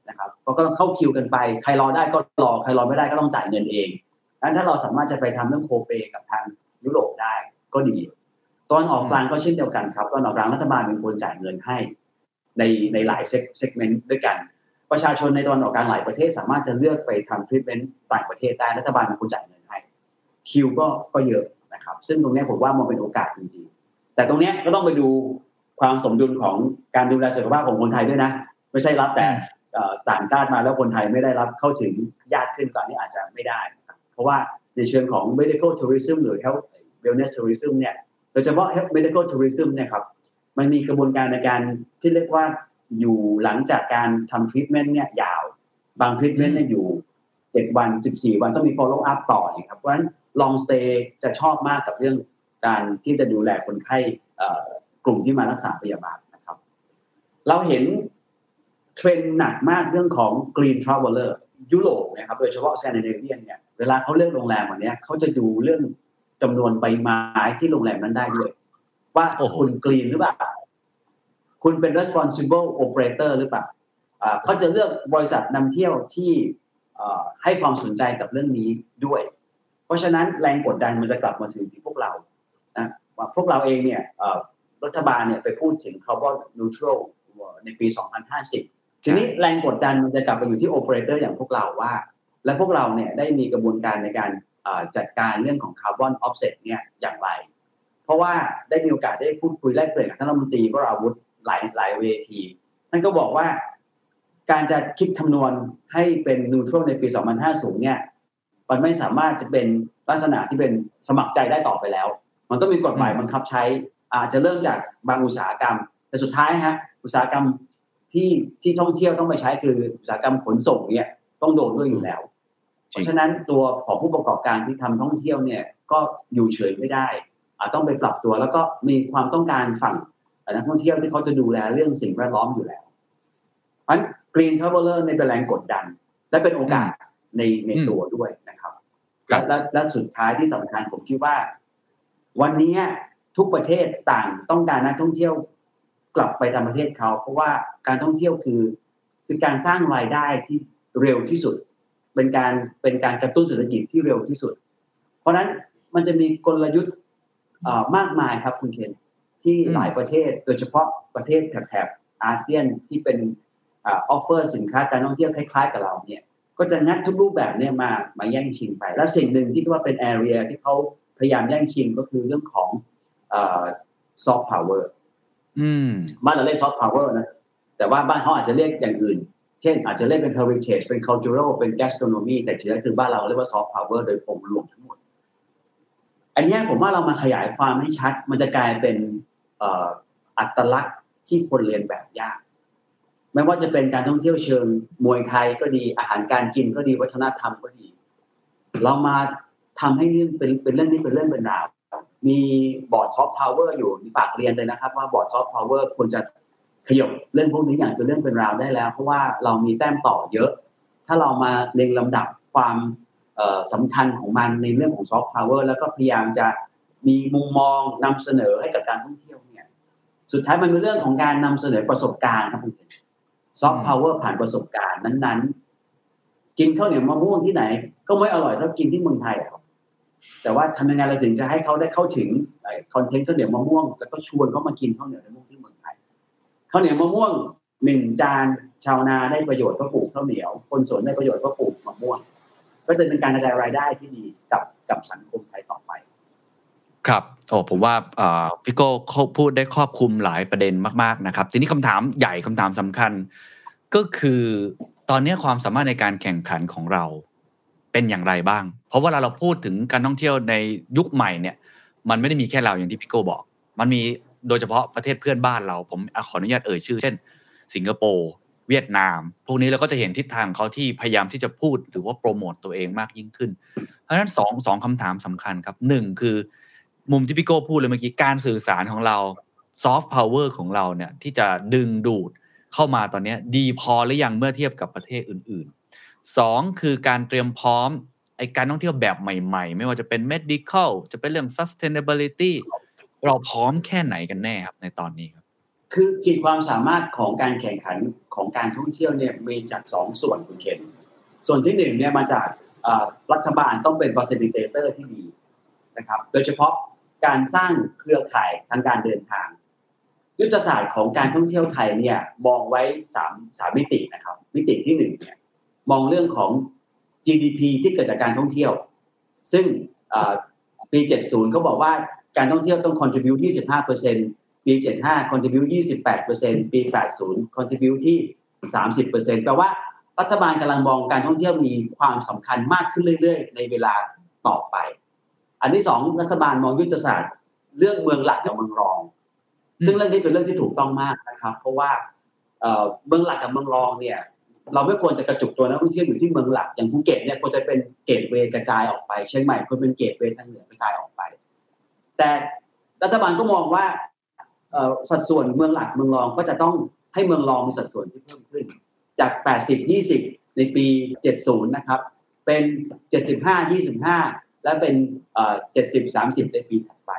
นะครับก็ต้องเข้าคิวกันไป ใครรอได้ก็รอ ใครรอไม่ได้ก็ต้องจ่ายเงินเองดังนั้นถ้าเราสามารถจะไปทำเรื่องโคเปกับทางยุโรปได้ก็ดี ตอนออกกลางก็เช่นเดียวกันครับ ตอนออกกลางรัฐบาลเป็นคนจ่ายเงินให้ ในในหลายเซกเมนต์ด้วยกัน ประชาชนในตอนออกกลางหลายประเทศ สามารถจะเลือกไปทำทรีทเมนต์ต่างประเทศได้รัฐบาลเป็นคนจ่ายเงินให้คิวก็ก็เยอะนะครับ ซึ่งตรงเนี้ยผมว่ามันเป็นโอกาสจริงๆ แต่ตรงเนี้ยก็ต้องไปดูความสมดุลของการดูแลสุขภาพของคนไทยด้วยนะ ไม่ใช่รับแต่เอ่อต่างชาติมาแล้วคนไทยไม่ได้รับเข้าถึงยากขึ้นกว่านี้อาจจะไม่ได้นะครับเพราะว่าในเชิงของ medical tourism หรือ health wellness tourism เนี่ยโดยเฉพาะ health medical tourism เนี่ยครับ มันมีกระบวนการในการที่เรียกว่าอยู่หลังจากการทำ treatment เนี่ยยาว บาง treatment เนี่ยอยู่7วัน14วันต้องมี follow up ต่อนะครับเพราะฉะนั้น long stay จะชอบมากกับเรื่องการที่จะดูแลคนไข้เอ่อกลุ่มที่มารักษาพยาบาลนะครับ เราเห็นเทรนด์หนักมากเรื่องของ green traveler ยุโรปนะครับโดยเฉพาะแซนดิเนียนเนี่ยเวลาเขาเลือกโรงแรมวันเนี้ยเขาจะดูเรื่องจำนวนใบไม้ที่โรงแรมนั้นได้ด้วย ว่าโอ้โหคุณกรีนหรือเปล่า คุณเป็น responsible operator หรือเปล่าอ่าเขาจะเลือกบริษัทนำเที่ยวที่เอ่อให้ความสนใจกับเรื่องนี้ด้วย เพราะฉะนั้นแรงกดดันมันจะกลับมาถึงที่พวกเรานะว่าพวกเราเองเนี่ยเอ่อรัฐบาลเนี่ยไปพูดถึง carbon neutral ในปี 2050 ทีนี้แรงกดดันมันจะกลับไปอยู่ที่โอเปอเรเตอร์อย่างพวกเราว่า และพวกเราเนี่ยได้มีกระบวนการในการเอ่อจัดการเรื่องของ carbon offset เนี่ยอย่างไรเพ ราะว่าได้มีโอกาสได้พูดคุยแลกเปลี่ยนกับท่านรัฐมนตรีวราวุธหลายหลายเวทีท่านก็บอกว่า การจะคิดคำนวณให้เป็น neutral ในปี 2050 เนี่ย มันไม่สามารถจะเป็นลักษณะที่เป็นสมัครใจได้ต่อไปแล้ว มันต้องมีกฎหมายบังคับใช้ อาจจะเริ่มจากบางอุตสาหกรรม แต่สุดท้ายฮะอุตสาหกรรมที่ที่ท่องเที่ยวต้องไปใช้คืออุตสาหกรรมขนส่งเนี่ยต้องโดนด้วยอยู่แล้ว เพราะฉะนั้นตัวของผู้ประกอบการที่ทำท่องเที่ยวเนี่ยก็อยู่เฉยไม่ได้ ต้องไปปรับตัวแล้วก็มีความต้องการฝั่งนักท่องเที่ยวที่เขาจะดูแลเรื่องสิ่งแวดล้อมอยู่แล้วเพราะฉะนั้น Green Traveler ในเป็นแรงกดดัน และเป็นโอกาสในในตัวด้วยนะครับครับและและและสุดท้ายที่สำคัญผมคิดว่า วันนี้ทุกประเทศต่างต้องการนักท่องเที่ยวกลับไปตามประเทศเขา เพราะว่าการท่องเที่ยวคือ คือการสร้างรายได้ที่เร็วที่สุด เป็นการเป็นการกระตุ้นเศรษฐกิจที่เร็วที่สุด เพราะฉะนั้นมันจะมีกลยุทธ์เอ่อ มากมายครับคุณเคนที่อืมหลายประเทศ โดยเฉพาะประเทศแถบๆอาเซียนที่เป็น offer สินค้าการท่องเที่ยวคล้ายๆ กับเราเนี่ยก็จะงัดทุกรูปแบบเนี่ยมามาแย่งชิงไป และสิ่งหนึ่งที่ว่าเป็น area ที่เขาพยายามแย่งชิงก็คือเรื่องของซอฟต์พาวเวอร์อืมบ้านเราเรียกซอฟต์พาวเวอร์นะแต่ว่าบ้านเขาอาจจะเรียกอย่างอื่น เช่น อาจจะเรียกเป็น heritage เป็น cultural เป็น gastronomy แต่จริงๆคือบ้านเราเรียกว่า soft power โดยองค์รวมทั้งหมด อันนี้ผมว่าเรามาขยายความให้ชัด มันจะกลายเป็นอัตลักษณ์ที่คนเลียนแบบยาก ไม่ว่าจะเป็นการท่องเที่ยวเชิงมวยไทยก็ดีอาหารการกินก็ดีวัฒนธรรมก็ดี เรามาทำให้เรื่องเป็นเป็นเรื่องนี้เป็นเรื่องเป็นราวมีบอร์ดซอฟต์พาวเวอร์อยู่ฝากเรียนเลยนะครับ ว่าบอร์ดซอฟต์พาวเวอร์ควรจะขยับเรื่องพวกนี้อย่างเป็นเรื่องเป็นราวได้แล้ว เพราะว่าเรามีแต้มต่อเยอะ ถ้าเรามาเรียงลำดับความ สำคัญของมันในเรื่องของซอฟต์พาวเวอร์แล้วก็พยายามจะมีมุมมองนำเสนอให้กับการท่องเที่ยวเนี่ยสุดท้ายมันเป็นเรื่องของการนำเสนอประสบการณ์ครับคุณซอฟต์พาวเวอร์ผ่านประสบการณ์นั้นๆ กินข้าวเหนียวมะม่วงที่ไหน ก็ไม่อร่อยเท่ากินที่เมืองไทยอะครับแต่ว่าทำยังไงเราถึงจะให้เขาได้เข้าถึงคอนเทนต์ข้าวเหนียวมะม่วงแล้วก็ชวนเขามากินข้าวเหนียวมะม่วงที่เมืองไทยข้าวเหนียวมะม่วงหนึ่งจานชาวนาได้ประโยชน์เพราะปลูกข้าวเหนียว คนสวนได้ประโยชน์เพราะปลูกมะม่วง ก็จะเป็นการกระจายรายได้ที่ดีกับกับสังคมไทยต่อไป ครับโอ้ผมว่าพี่โก้พูดได้ครอบคลุมหลายประเด็นมาก ๆนะครับ ทีนี้คำถามใหญ่คำถามสำคัญ ก็คือตอนนี้ความสามารถในการแข่งขันของเราเป็นอย่างไรบ้าง เพราะเวลาเราพูดถึงการท่องเที่ยวในยุคใหม่เนี่ย มันไม่ได้มีแค่เราอย่างที่พี่โก้บอก มันมีโดยเฉพาะประเทศเพื่อนบ้านเรา ผมขออนุญาตเอ่ยชื่อ เช่น สิงคโปร์ เวียดนาม พวกนี้เราก็จะเห็นทิศทางเขาที่พยายามที่จะพูดหรือว่าโปรโมตตัวเองมากยิ่งขึ้น เพราะฉะนั้นสองสองคำถามสำคัญครับหนึ่งคือมุมที่พี่โก้พูดเลยเมื่อกี้การสื่อสารของเราซอฟต์พาวเวอร์ของเราเนี่ยที่จะดึงดูดเข้ามาตอนนี้ดีพอหรือยังเมื่อเทียบกับประเทศอื่นๆสองคือการเตรียมพร้อมไอ้การท่องเที่ยวแบบใหม่ๆ ไม่ว่าจะเป็น medical จะเป็นเรื่อง sustainability เราพร้อมแค่ไหนกันแน่ครับในตอนนี้ครับ คือขีดความสามารถของการแข่งขันของการท่องเที่ยวเนี่ยมีจากสองส่วนคุณเคนส่วนที่หนึ่งเนี่ยมาจากรัฐบาลต้องเป็น facilitator ที่ดีนะครับ โดยเฉพาะการสร้างเครือข่ายทางการเดินทาง ยุทธศาสตร์ของการท่องเที่ยวไทยเนี่ยมองไว้สามสามมิตินะครับ มิติที่หนึ่งเนี่ยมองเรื่องของ GDP ที่เกิดจากการท่องเที่ยว ซึ่งเอ่อปี 70เขาบอกว่าการท่องเที่ยวต้อง contribute 25% ปี 75 contribute 28%ปี 80 contribute ที่ 30%แปลว่ารัฐบาลกำลังมองการท่องเที่ยวมีความสำคัญมากขึ้นเรื่อย ๆ ในเวลาต่อไป อันที่สองรัฐบาลมองยุทธศาสตร์ เรื่องเมืองหลักกับเมืองรอง ซึ่งเรื่องนี้เป็นเรื่องที่ถูกต้องมากนะครับ เพราะว่าเอ่อเมืองหลักกับเมืองรองเนี่ยเราไม่ควรจะกระจุกตัวนักท่องเที่ยวอยู่ที่เมืองหลักอย่างภูเก็ตเนี่ยควรจะเป็น gateway กระจายออกไปเชียงใหม่ควรเป็น gateway ทางเหนือกระจายออกไป แต่รัฐบาลก็มองว่าเอ่อ สัดส่วนเมืองหลักเมืองรองก็จะต้องให้เมืองรองมีสัดส่วนที่เพิ่มขึ้น จาก 80 20 ในปี 70 นะครับ เป็น 75 25 และเป็นเอ่อ70 30 ในปีถัดไป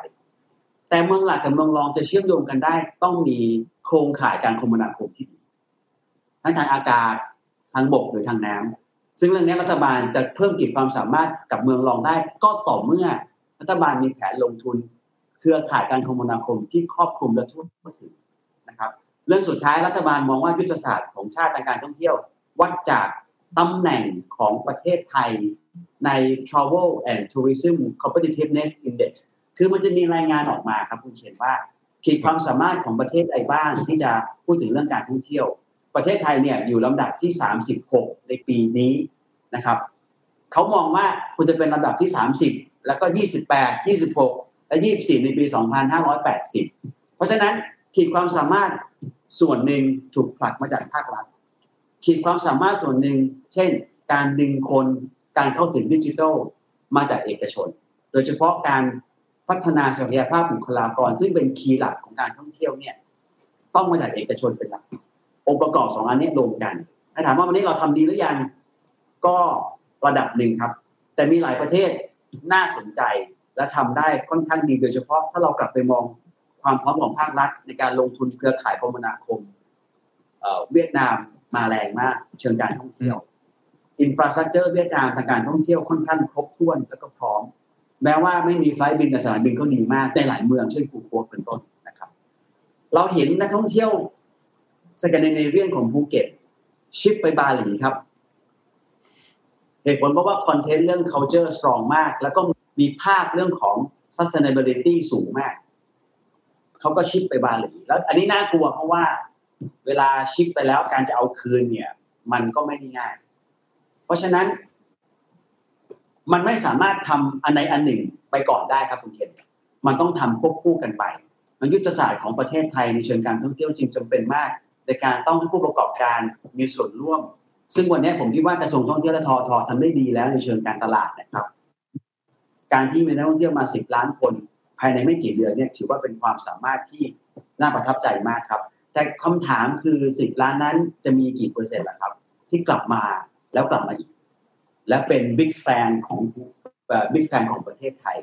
แต่เมืองหลักกับเมืองรองจะเชื่อมโยงกันได้ ต้องมีโครงข่ายการคมนาคมที่ดีทั้งทางอากาศทางบกหรือทางน้ำซึ่งเรื่องนี้รัฐบาลจะเพิ่มขีดความสามารถกับเมืองรองได้ ก็ต่อเมื่อรัฐบาลมีแผนลงทุน เครือข่ายการคมนาคมที่ครอบคลุมและทั่วถึงนะครับ เรื่องสุดท้ายรัฐบาลมองว่ายุทธศาสตร์ของชาติทางการท่องเที่ยว วัดจากตำแหน่งของประเทศไทยใน Travel and Tourism Competitiveness Index คือมันจะมีรายงานออกมาครับคุณเขียนว่าขีดความสามารถของประเทศใดบ้างที่จะพูดถึงเรื่องการท่องเที่ยว ประเทศไทยเนี่ยอยู่ลำดับที่ 36 ในปีนี้นะครับเขามองว่าควรจะเป็นลำดับที่ 30 แล้วก็ 28 26 และ24 ในปี 2580 เพราะฉะนั้นขีดความสามารถส่วนหนึ่งถูกผลักมาจากภาครัฐขีดความสามารถส่วนหนึ่ง เช่น การดึงคนการเข้าถึงดิจิทัลมาจากเอกชน โดยเฉพาะการพัฒนาศักยภาพบุคลากร ซึ่งเป็นคีย์หลักของการท่องเที่ยวเนี่ยต้องมาจากเอกชนเป็นหลักองค์ประกอบสองอันนี้รวมกันถ้าถามว่าวันนี้เราทำดีหรือยังก็ระดับหนึ่งครับ แต่มีหลายประเทศน่าสนใจ และทำได้ค่อนข้างดีโดยเฉพาะถ้าเรากลับไปมองความพร้อมของภาครัฐ ในการลงทุนเครือข่ายคมนาคมเวียดนามมาแรงมากเชิงการท่องเที่ยว infrastructure เวียดนามทางการท่องเที่ยวค่อนข้างครบถ้วนแล้วก็พร้อม แม้ว่าไม่มี flight บินแต่สนามบินก็ดีมากในหลายเมืองเช่นฟูก๊วกเป็นต้นนะครับ เราเห็นนักท่องเที่ยวสแกนดิเนเวียนของภูเก็ต shift ไปบาหลีครับเหตุผลเพราะว่าคอนเทนต์เรื่อง culture strong มาก แล้วก็ มีภาพเรื่องของ sustainability สูงมาก เขาก็ชิปไปบาหลีแล้ว อันนี้น่ากลัวเพราะว่า เวลาชิปไปแล้วการจะเอาคืนเนี่ย มันก็ไม่ได้ง่าย เพราะฉะนั้น มันไม่สามารถทำอันใดอันหนึ่งไปก่อนได้ครับคุณเคนมันต้องทำควบคู่กันไปมันยุทธศาสตร์ของประเทศไทยในเชิงการท่องเที่ยวจริงจำเป็นมาก ในการต้องให้ผู้ประกอบการมีส่วนร่วม ซึ่งวันนี้ผมคิดว่ากระทรวงท่องเที่ยวและทอทอทำได้ดีแล้วในเชิงการตลาดนะครับ การที่มีนักท่องเที่ยวมาสิบล้านคน ภายในไม่กี่เดือนเนี่ยถือว่าเป็นความสามารถที่น่าประทับใจมากครับ แต่คำถามคือสิบล้านนั้นจะมีกี่เปอร์เซ็นต์ล่ะครับ ที่กลับมาแล้วกลับมาอีก และเป็นบิ๊กแฟนของบิ๊กแฟนของประเทศไทย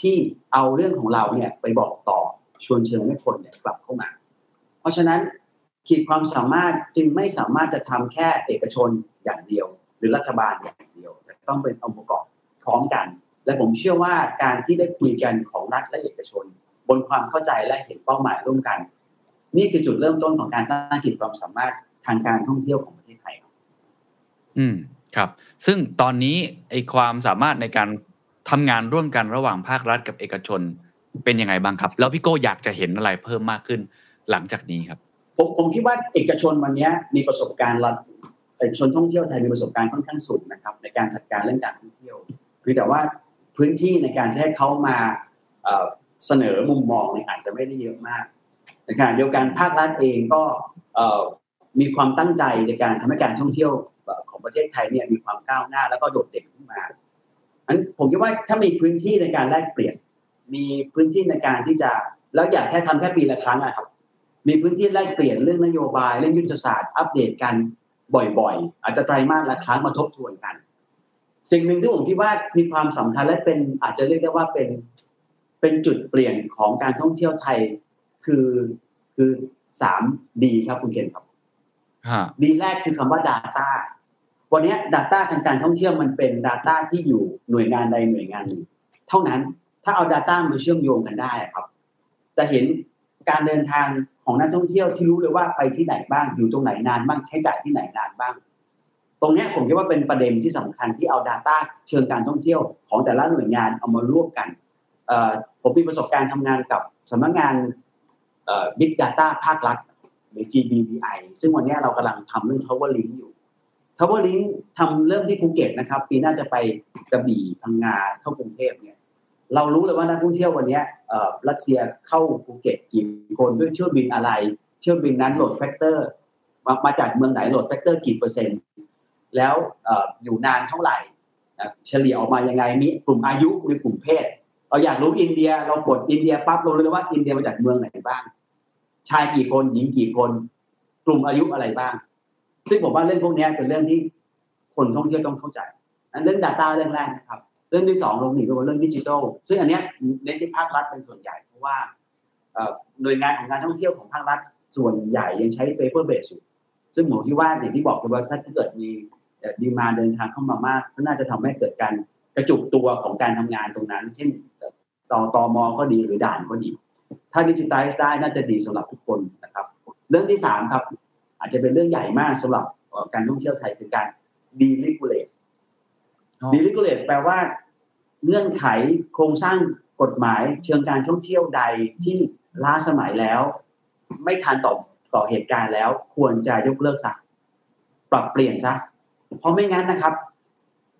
ที่เอาเรื่องของเราเนี่ยไปบอกต่อชวนเชิญให้คนเนี่ยกลับเข้ามา เพราะฉะนั้นขีดความสามารถจึงไม่สามารถจะทำแค่เอกชนอย่างเดียว หรือรัฐบาลอย่างเดียวแต่ต้องเป็นองค์ประกอบพร้อมกัน และผมเชื่อว่าการที่ได้คุยกันของรัฐและเอกชน บนความเข้าใจและเห็นเป้าหมายร่วมกัน นี่คือจุดเริ่มต้นของการสร้างขีดความสามารถทางการท่องเที่ยวของประเทศไทยอืมครับ ซึ่งตอนนี้ไอความสามารถในการทำงานร่วมกันระหว่างภาครัฐกับเอกชน เป็นยังไงบ้างครับ แล้วพี่โก้อยากจะเห็นอะไรเพิ่มมากขึ้นหลังจากนี้ครับผมผมคิดว่าเอกชนวันนี้มีประสบการณ์รัฐเอกชนท่องเที่ยวไทยมีประสบการณ์ค่อนข้างสูงนะครับ ในการจัดการเรื่องการท่องเที่ยวเพียงแต่ว่า พื้นที่ในการให้เขามาเสนอมุมมองเนี่ยอาจจะไม่ได้เยอะมากนะครับเดียวกันภาครัฐเองก็มีความตั้งใจในการทำให้การท่องเที่ยวของประเทศไทยเนี่ยมีความก้าวหน้าแล้วก็โดดเด่นขึ้นมาอันผมคิดว่าถ้ามีพื้นที่ในการแลกเปลี่ยน มีพื้นที่ในการที่จะแล้วอยากแค่ทำแค่ปีละครั้งนะครับ มีพื้นที่แลกเปลี่ยนเรื่องนโยบายเรื่องยุทธศาสตร์อัปเดตกันบ่อยๆ อาจจะไตรมาสละครั้งมาทบทวนกัน สิ่งหนึ่งที่ผมคิดว่ามีความสำคัญและเป็นอาจจะเรียกได้ว่าเป็นเป็นจุดเปลี่ยนของการท่องเที่ยวไทยคือคือสามดีครับคุณเคนครับดีแรกคือคำว่า Data วันนี้ Data ทางการท่องเที่ยวมันเป็น Data ที่อยู่หน่วยงานใดหน่วยงานหนึ่งเท่านั้นถ้าเอา Data มาเชื่อมโยงกันได้ครับจะเห็นการเดินทางของนักท่องเที่ยวที่รู้เลยว่าไปที่ไหนบ้างอยู่ตรงไหนนานบ้างใช้จ่ายที่ไหนนานบ้างต รงนี้ผมคิดว่าเป็นประเด็นที่สำคัญที่เอา Data เชิงการท่องเที่ยวของแต่ละหน่วยงานเอามาร่วมกันผมมีประสบการณ์ทำงานกับสำนักงาน Big Data ภาครัฐหรือ GBDI ซึ่งวันนี้เรากำลังทำเรื่อง Tower Link อยู่ Tower Link ทำเริ่มที่ภูเก็ตนะครับ ปีหน้าจะไปกระบี่พังงาเข้ากรุงเทพเนี่ยเรารู้เลยว่านักท่องเที่ยววันนี้รัสเซียเข้าภูเก็ตกี่คนด้วยเที่ยวบินอะไร เที่ยวบินนั้น load factor มาจากเมืองไหน load factor กี่เปอร์เซ็นต์ แล้วอยู่นานเท่าไหร่เฉลี่ยออกมายังไงมีกลุ่มอายุหรือกลุ่มเพศ เราอยากรู้อินเดียเรากดอินเดียปั๊บเรารู้เลยว่าอินเดียมาจากเมืองไหนบ้าง ชายกี่คนหญิงกี่คน กลุ่มอายุอะไรบ้าง ซึ่งผมว่าเรื่องพวกนี้เป็นเรื่องที่คนท่องเที่ยวต้องเข้าใจอันเรื่อง Data เรื่องแรกนะครับ เรื่องที่สองลงหนีก็เป็นเรื่องดิจิทัลซึ่งอันนี้เน้นที่ภาครัฐเป็นส่วนใหญ่เพราะว่าหน่วยงานของการท่องเที่ยวของภาครัฐส่วนใหญ่ยังใช้ paper base อยู่ซึ่งผมคิดว่าอย่างที่บอกไปว่าถ้าเกิดมี ดีมาเดินทางเข้ามามาก ก็น่าจะทำให้เกิดการกระจุกตัวของการทำงานตรงนั้น เช่นต่อตอมอก็ดีหรือด่านก็ดี ถ้าดิจิทัลได้น่าจะดีสำหรับทุกคนนะครับ เรื่องที่สามครับ อาจจะเป็นเรื่องใหญ่มากสำหรับการท่องเที่ยวไทยคือการ deregulate deregulate แปลว่า เงื่อนไขโครงสร้างกฎหมายเชิงการท่องเที่ยวใดที่ล้าสมัยแล้ว ไม่ทันต่อต่อเหตุการณ์แล้ว ควรจะยกเลิกซะปรับเปลี่ยนซะ เพราะไม่งั้นนะครับ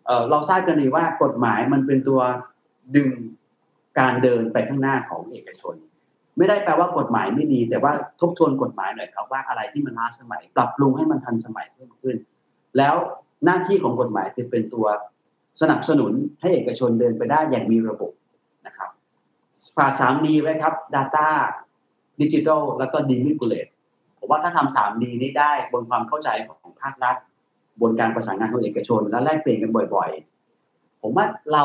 เเราทราบกันดีว่ากฎหมายมันเป็นตัวดึงการเดินไปข้างหน้าของเอกชน ไม่ได้แปลว่ากฎหมายไม่ดี แต่ว่าทบทวนกฎหมายหน่อยครับว่าอะไรที่มันล้าสมัย ปรับปรุงให้มันทันสมัยเพิ่มขึ้น แล้วหน้าที่ของกฎหมายคือเป็นตัวสนับสนุนให้เอกชนเดินไปได้อย่างมีระบบนะครับฝาก 3D ไว้ครับ Data Digital แล้วก็ Deregulate ผมว่าถ้าทำ 3D นี้ได้บนความเข้าใจของภาครัฐ บนการประสานงานของเอกชน และแลกเปลี่ยนกันบ่อย ๆ ผมว่าเรา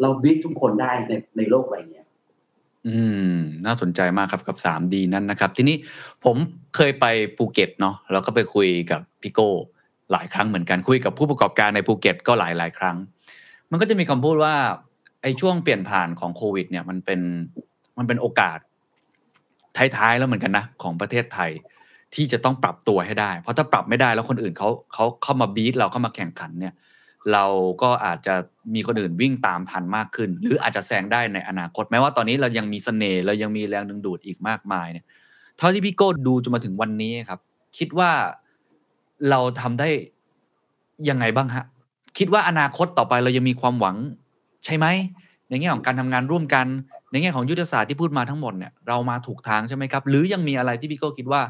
เรา beat ทุกคนได้ในในโลกใบนี้อืม น่าสนใจมากครับกับ 3D นั่นนะครับ ทีนี้ผมเคยไปภูเก็ตเนาะแล้วก็ไปคุยกับพี่โก้หลายครั้งเหมือนกันคุยกับผู้ประกอบการในภูเก็ตก็หลายหลายครั้ง มันก็จะมีคำพูดว่าไอ้ช่วงเปลี่ยนผ่านของโควิด เนี่ย มันเป็นมันเป็นโอกาสท้ายๆแล้วเหมือนกันนะของประเทศไทย ที่จะต้องปรับตัวให้ได้ เพราะถ้าปรับไม่ได้แล้วคนอื่นเขาเขาเข้ามาบีทเราเข้ามาแข่งขันเนี่ย เราก็อาจจะมีคนอื่นวิ่งตามทันมากขึ้น หรืออาจจะแซงได้ในอนาคตแม้ว่าตอนนี้เรายังมีเสน่ห์เรายังมีแรงดึงดูดอีกมากมายเนี่ยเท่าที่พี่โก้ดูจนมาถึงวันนี้ครับ คิดว่าเราทำได้ยังไงบ้างฮะคิดว่าอนาคตต่อไปเรายังมีความหวังใช่ไหมในแง่ของการทำงานร่วมกัน ในแง่ของยุทธศาสตร์ที่พูดมาทั้งหมดเนี่ยเรามาถูกทางใช่ไหมครับ หรือยังมีอะไรที่พี่โก้คิดว่า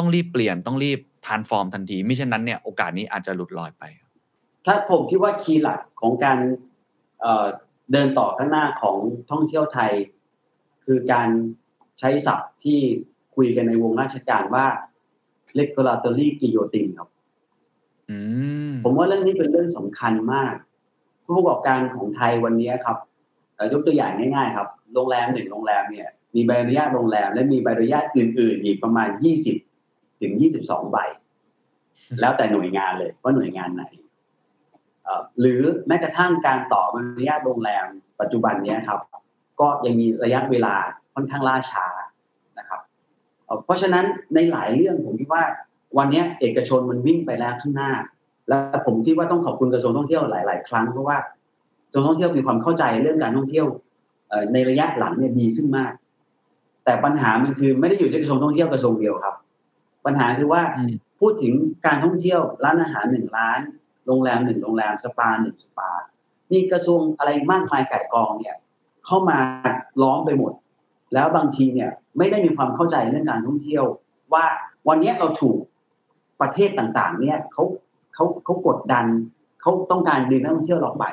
ต้องรีบเปลี่ยนต้องรีบทานฟอร์มทันทีไม่เช่นนั้นเนี่ยโอกาสนี้อาจจะหลุดลอยไป ถ้าผมคิดว่าคีย์หลักของการเอ่อเดินต่อข้างหน้าของท่องเที่ยวไทย คือการใช้ศัพท์ที่คุยกันในวงราชการว่า regulatory guillotine ครับอืมผมว่าเรื่องนี้เป็นเรื่องสำคัญมาก ผู้ประกอบการของไทยวันนี้ครับเอ่อยกตัวอย่างง่ายๆ ครับ โรงแรมหนึ่งโรงแรมเนี่ย มีใบอนุญาตโรงแรม และมีใบอนุญาตอื่นๆ อีกประมาณ20 ถึง 22 ใบ แล้วแต่หน่วยงานเลยว่าหน่วยงานไหนหรือแม้กระทั่งการต่ออนุญาตโรงแรมปัจจุบันนี้ครับ ก็ยังมีระยะเวลาค่อนข้างล่าช้านะครับเพราะฉะนั้นในหลายเรื่องผมคิดว่าวันนี้เอกชนมันวิ่งไปแล้วข้างหน้า แล้วผมคิดว่าต้องขอบคุณกระทรวงท่องเที่ยวหลาย ๆ ครั้งเพราะว่ากระทรวงท่องเที่ยวมีความเข้าใจเรื่องการท่องเที่ยวในระยะหลังเนี่ยดีขึ้นมาก แต่ปัญหามันคือไม่ได้อยู่ที่กระทรวงท่องเที่ยวกระทรวงเดียวครับ ปัญหาคือว่าอืมพูดถึงการท่องเที่ยวร้านอาหารหนึ่งร้าน โรงแรมหนึ่งโรงแรมสปาหนึ่งสปา นี่กระทรวงอะไรมากมายไก่ายกองเนี่ย เข้ามาล้อมไปหมด แล้วบางทีเนี่ยไม่ได้มีความเข้าใจเรื่องการท่องเที่ยว ว่าวันเนี้ยเราถูกประเทศต่างๆ เนี่ยเขาเขาเขากดดันเขาต้องการดึงนักท่องเที่ยวเราไป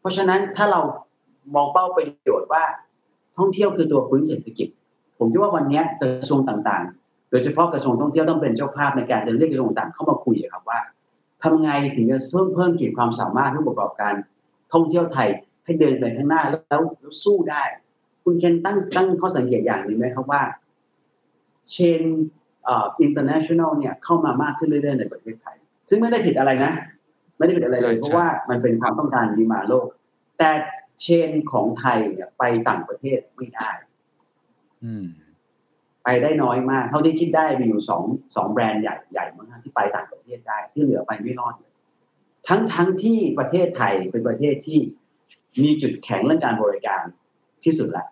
เพราะฉะนั้นถ้าเรามองเป้าประโยชน์ว่าท่องเที่ยวคือตัวฟื้นเศรษฐกิจ ผมคิดว่าวันเนี้ยกระทรวงต่างๆ โดยเฉพาะกระทรวงท่องเที่ยวต้องเป็นเจ้าภาพในการจะเรียกกระทรวงต่างเข้ามาคุยอะครับว่าทำไงถึงจะเพิ่มเพิ่มขีดความสามารถผู้ประกอบการท่องเที่ยวไทยให้เดินไปข้างหน้าแล้วแล้วแล้วสู้ได้ คุณเคนตั้งตั้งข้อสังเกตอย่างนี้ไหมครับว่าเชนเอ่อ international เนี่ยเข้ามามากขึ้นเรื่อยๆในประเทศไทย ซึ่งไม่ได้ผิดอะไรนะ ไม่ได้ผิดอะไรเลย เพราะว่ามันเป็นความต้องการดีมาโลก แต่เชนของไทยเนี่ยไปต่างประเทศไม่ได้ อืม ไปได้น้อยมาก เท่าที่คิดได้มีอยู่สองสองแบรนด์ใหญ่ใหญ่มากที่ไปต่างประเทศได้ที่เหลือไปไม่รอดเลยทั้งทั้งที่ประเทศไทยเป็นประเทศที่มีจุดแข็งเรื่องการบริการที่สุดแล้ว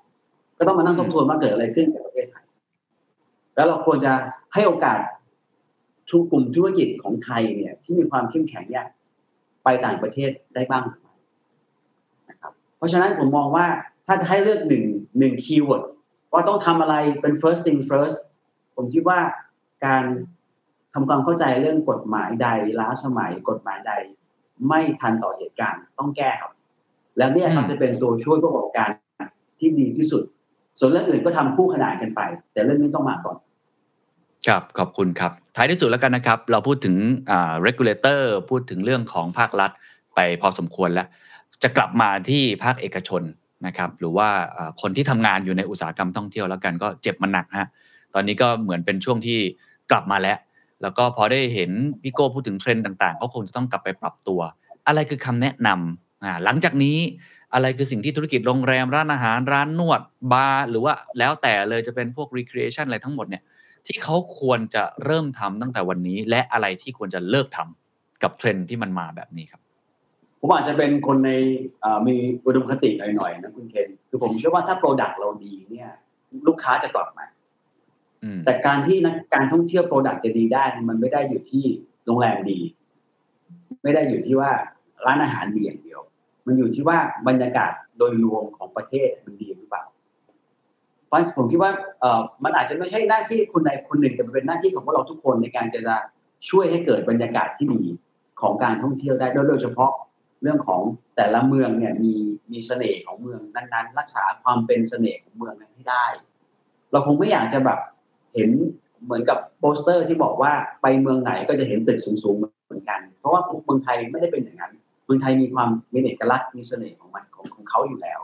ก็ต้องมานั่งทบทวนว่าเกิดอะไรขึ้นกับประเทศไทย แล้วเราควรจะให้โอกาสทุกกลุ่มธุรกิจของไทยเนี่ย ที่มีความเข้มแข็งเนี่ยไปต่างประเทศได้บ้างนะครับ เพราะฉะนั้นผมมองว่าถ้าจะให้เลือกหนึ่งหนึ่งคีย์เวิร์ด ว่าต้องทำอะไรเป็น first thing first ผมคิดว่าการทำความเข้าใจเรื่องกฎหมายใดล้าสมัยกฎหมายใด ไม่ทันต่อเหตุการณ์ต้องแก้ครับ แล้วเนี่ยครับจะเป็นตัวช่วยประกอบการที่ดีที่สุด ส่วนเรื่องอื่นก็ทำคู่ขนานกันไป แต่เรื่องนี้ต้องมาก่อนครับขอบคุณครับ ท้ายที่สุดแล้วกันนะครับ เราพูดถึง regulator พูดถึงเรื่องของภาครัฐไปพอสมควรแล้ว จะกลับมาที่ภาคเอกชน นะครับหรือว่าคนที่ทำงานอยู่ในอุตสาหกรรมท่องเที่ยวแล้วกันก็เจ็บมันหนักฮะตอนนี้ก็เหมือนเป็นช่วงที่กลับมาแล้ว แล้วก็พอได้เห็นพี่โก้พูดถึงเทรนด์ต่างๆเขาคงจะต้องกลับไปปรับตัว อะไรคือคำแนะนำหลังจากนี้อะไรคือสิ่งที่ธุรกิจโรงแรมร้านอาหารร้านนวดบาร์หรือว่าแล้วแต่เลยจะเป็นพวก recreation อะไรทั้งหมดเนี่ยที่เขาควรจะเริ่มทำตั้งแต่วันนี้ และอะไรที่ควรจะเลิกทำกับเทรนด์ที่มันมาแบบนี้ครับ ผมอาจจะเป็นคนในเอ่อมีอุดมคติหน่อยๆนะคุณเคนคือผมเชื่อว่าถ้า product เราดีเนี่ย ลูกค้าจะกลับมาอืมแต่การที่นักการท่องเที่ยวโปรดักต์จะดีได้ มันไม่ได้อยู่ที่โรงแรมดี ไม่ได้อยู่ที่ว่าร้านอาหารดีอย่างเดียว มันอยู่ที่ว่าบรรยากาศโดยรวมของประเทศมันดีหรือเปล่าเพราะผมคิดว่าเอ่อมันอาจจะไม่ใช่หน้าที่คนใดคนหนึ่งแต่มันเป็นหน้าที่ของพวกเราทุกคนในการจะช่วยให้เกิดบรรยากาศที่ดีของการท่องเที่ยวได้โดยเฉพาะ เรื่องของแต่ละเมืองเนี่ยมีมีเสน่ห์ของเมืองนั้นๆ รักษาความเป็นเสน่ห์ของเมืองนั้นให้ได้ เราคงไม่อยากจะแบบเห็นเหมือนกับโปสเตอร์ที่บอกว่าไปเมืองไหนก็จะเห็นตึกสูงๆเหมือนกัน เพราะว่าเมืองไทยไม่ได้เป็นอย่างนั้น เมืองไทยมีความมีเอกลักษณ์มีเสน่ห์ของมันของของเขาอยู่แล้ว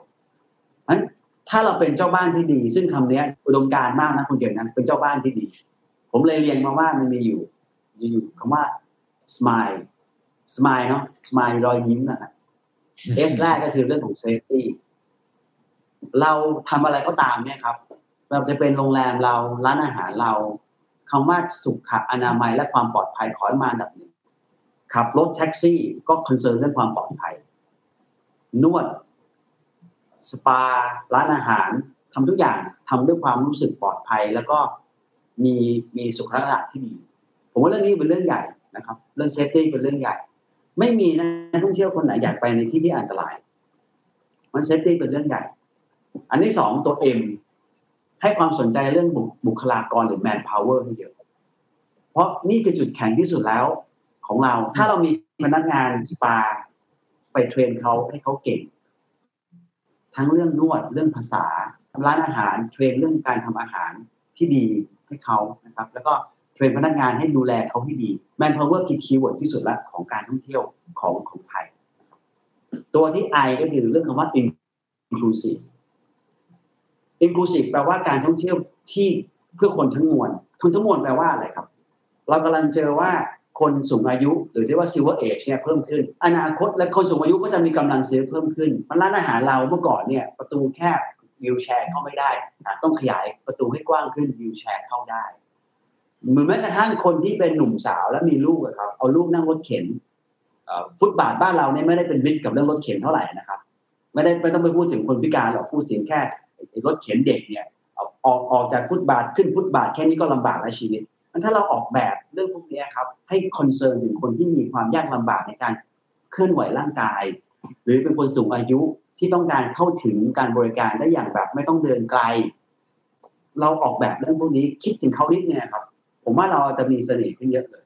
นั้นถ้าเราเป็นเจ้าบ้านที่ดี ซึ่งคำนี้อุดมการณ์มากนะคุณเจนนั้นเป็นเจ้าบ้านที่ดี ผมเลยเรียงมาว่ามันมีอยู่มีอยู่คำว่า smile smile เนาะ smile รอยยิ้มนะครับ S แรกก็คือเรื่องของ safety เราทำอะไรก็ตามเนี่ยครับเราจะเป็นโรงแรมเราร้านอาหารเราคำว่าสุขอนามัยและความปลอดภัยขอให้มาอันดับหนึ่งขับรถแท็กซี่ก็คอนเซิร์นเรื่องความปลอดภัย นวด สปา ร้านอาหารทำทุกอย่างทำด้วยความรู้สึกปลอดภัย แล้วก็มีมีสุขลักษณะที่ดี ผมว่าเรื่องนี้เป็นเรื่องใหญ่นะครับ เรื่อง safety เป็นเรื่องใหญ่ ไม่มีนักท่องเที่ยวคนไหนอยากไปในที่ที่อันตราย มัน safety เป็นเรื่องใหญ่ อันที่สองตัว M ให้ความสนใจเรื่องบุคลากรหรือ man power ให้เยอะ เพราะนี่คือจุดแข็งที่สุดแล้วของเรา ถ้าเรามีพนักงานสปา ไป train เขาให้เขาเก่ง ทั้งเรื่องนวดเรื่องภาษาร้านอาหาร train เรื่องการทำอาหารที่ดีให้เขานะครับ แล้วก็ train พนักงานให้ดูแลเขาให้ดี man power คือ keyword ที่สุดละของการท่องเที่ยวของของไทย ตัวที่ I ก็คือเรื่องคำว่า inclusive inclusive แปลว่าการท่องเที่ยวที่เพื่อคนทั้งมวลคนทั้งมวลแปลว่าอะไรครับ เรากำลังเจอว่าคนสูงอายุหรือที่ว่า silver age เนี่ยเพิ่มขึ้น อนาคตและคนสูงอายุก็จะมีกำลังซื้อเพิ่มขึ้นมันร้านอาหารเราเมื่อก่อนเนี่ยประตูแคบวิวแชร์เข้าไม่ได้ ต้องขยายประตูให้กว้างขึ้นวิวแชร์เข้าได้ หมือนแม้กระทั่งคนที่เป็นหนุ่มสาวแล้วมีลูกครับ เอาลูกนั่งรถเข็นฟุตบาทบ้านเราเนี่ยไม่ได้เป็นมิตรกับเรื่องรถเข็นเท่าไหร่นะครับ ไม่ได้ไม่ต้องไปพูดถึงคนพิการหรอกพูดถึงแค่รถเข็นเด็กเนี่ยออกออกจากฟุตบาทขึ้นฟุตบาทแค่นี้ก็ลำบากแล้วชีวิตมันถ้าเราออกแบบเรื่องพวกนี้ครับ ให้คอนเซิร์นถึงคนที่มีความยากลำบากในการเคลื่อนไหวร่างกาย หรือเป็นคนสูงอายุที่ต้องการเข้าถึงการบริการได้อย่างแบบไม่ต้องเดินไกล เราออกแบบเรื่องพวกนี้คิดถึงเขานิดเนี่ยครับ ผมว่าเราจะมีเสน่ห์ขึ้นเยอะเลย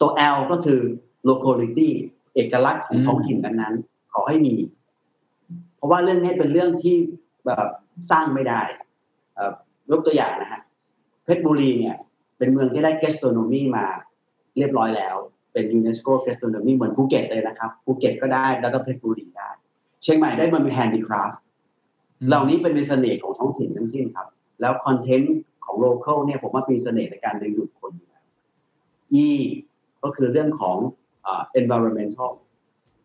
ตัว L ก็คือ locality เอกลักษณ์ของท้องถิ่นนั้นๆขอให้มี เพราะว่าเรื่องนี้เป็นเรื่องที่แบบสร้างไม่ได้เอ่อยกตัวอย่างนะฮะเพชรบุรีเนี่ย เป็นเมืองที่ได้ gastronomy มาเรียบร้อยแล้ว เป็นยูเนสโก gastronomy เหมือนภูเก็ตเลยนะครับภูเก็ตก็ได้แล้วก็เพชรบุรีได้ เชียงใหม่ได้มันเป็น handicraft เหล่านี้เป็นเสน่ห์ของท้องถิ่นทั้งสิ้นครับ แล้วคอนเทนต์ ของ local เนี่ยผมว่ามีเสน่ห์ในการดึงดูดคนอยู่แล้ว E ก็คือเรื่องของ environmental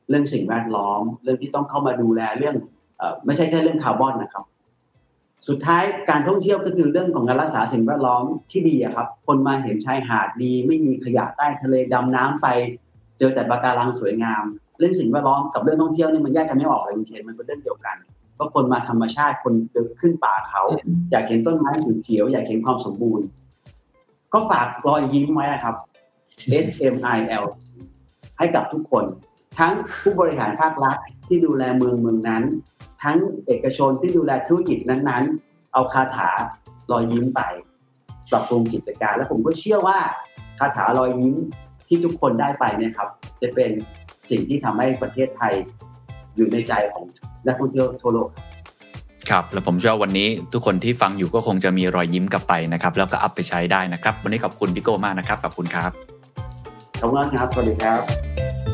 เรื่องสิ่งแวดล้อม เรื่องที่ต้องเข้ามาดูแลเรื่องอไม่ใช่แค่เรื่องคาร์บอนนะครับ สุดท้ายการท่องเที่ยวก็คือเรื่องของการรักษาสิ่งแวดล้อมที่ดีครับ คนมาเห็นชายหาดดี ไม่มีขยะใต้ทะเลดำน้ำไป เจอแต่ปะการังสวยงาม เรื่องสิ่งแวดล้อมกับเรื่องท่องเที่ยวนี่มันแยกกันไม่ออกเลยคุณเคนมันเป็นเรื่องเดียวกัน เพราะคนมาธรรมชาติคนเดินขึ้นป่าเขา อยากเห็นต้นไม้เขียวๆอยากเห็นความสมบูรณ์ ก็ฝากรอยยิ้มไว้นะครับ S M I L ให้กับทุกคน ทั้งผู้บริหารภาครัฐที่ดูแลเมืองเมืองนั้น ทั้งเอกชนที่ดูแลธุรกิจนั้นๆ เอาคาถารอยยิ้มไป ปรับปรุงกิจการ และผมก็เชื่อว่าคาถารอยยิ้มที่ทุกคนได้ไปเนี่ยครับ จะเป็นสิ่งที่ทำให้ประเทศไทย อยู่ในใจของนักท่องเที่ยวทั่วโลกครับแล้วผมเชื่อว่าวันนี้ทุกคนที่ฟังอยู่ก็คงจะมีรอยยิ้มกลับไปนะครับ แล้วก็อัพไปใช้ได้นะครับ วันนี้ขอบคุณพี่โก้มากนะครับขอบคุณครับขอบคุณครับสวัสดีครับ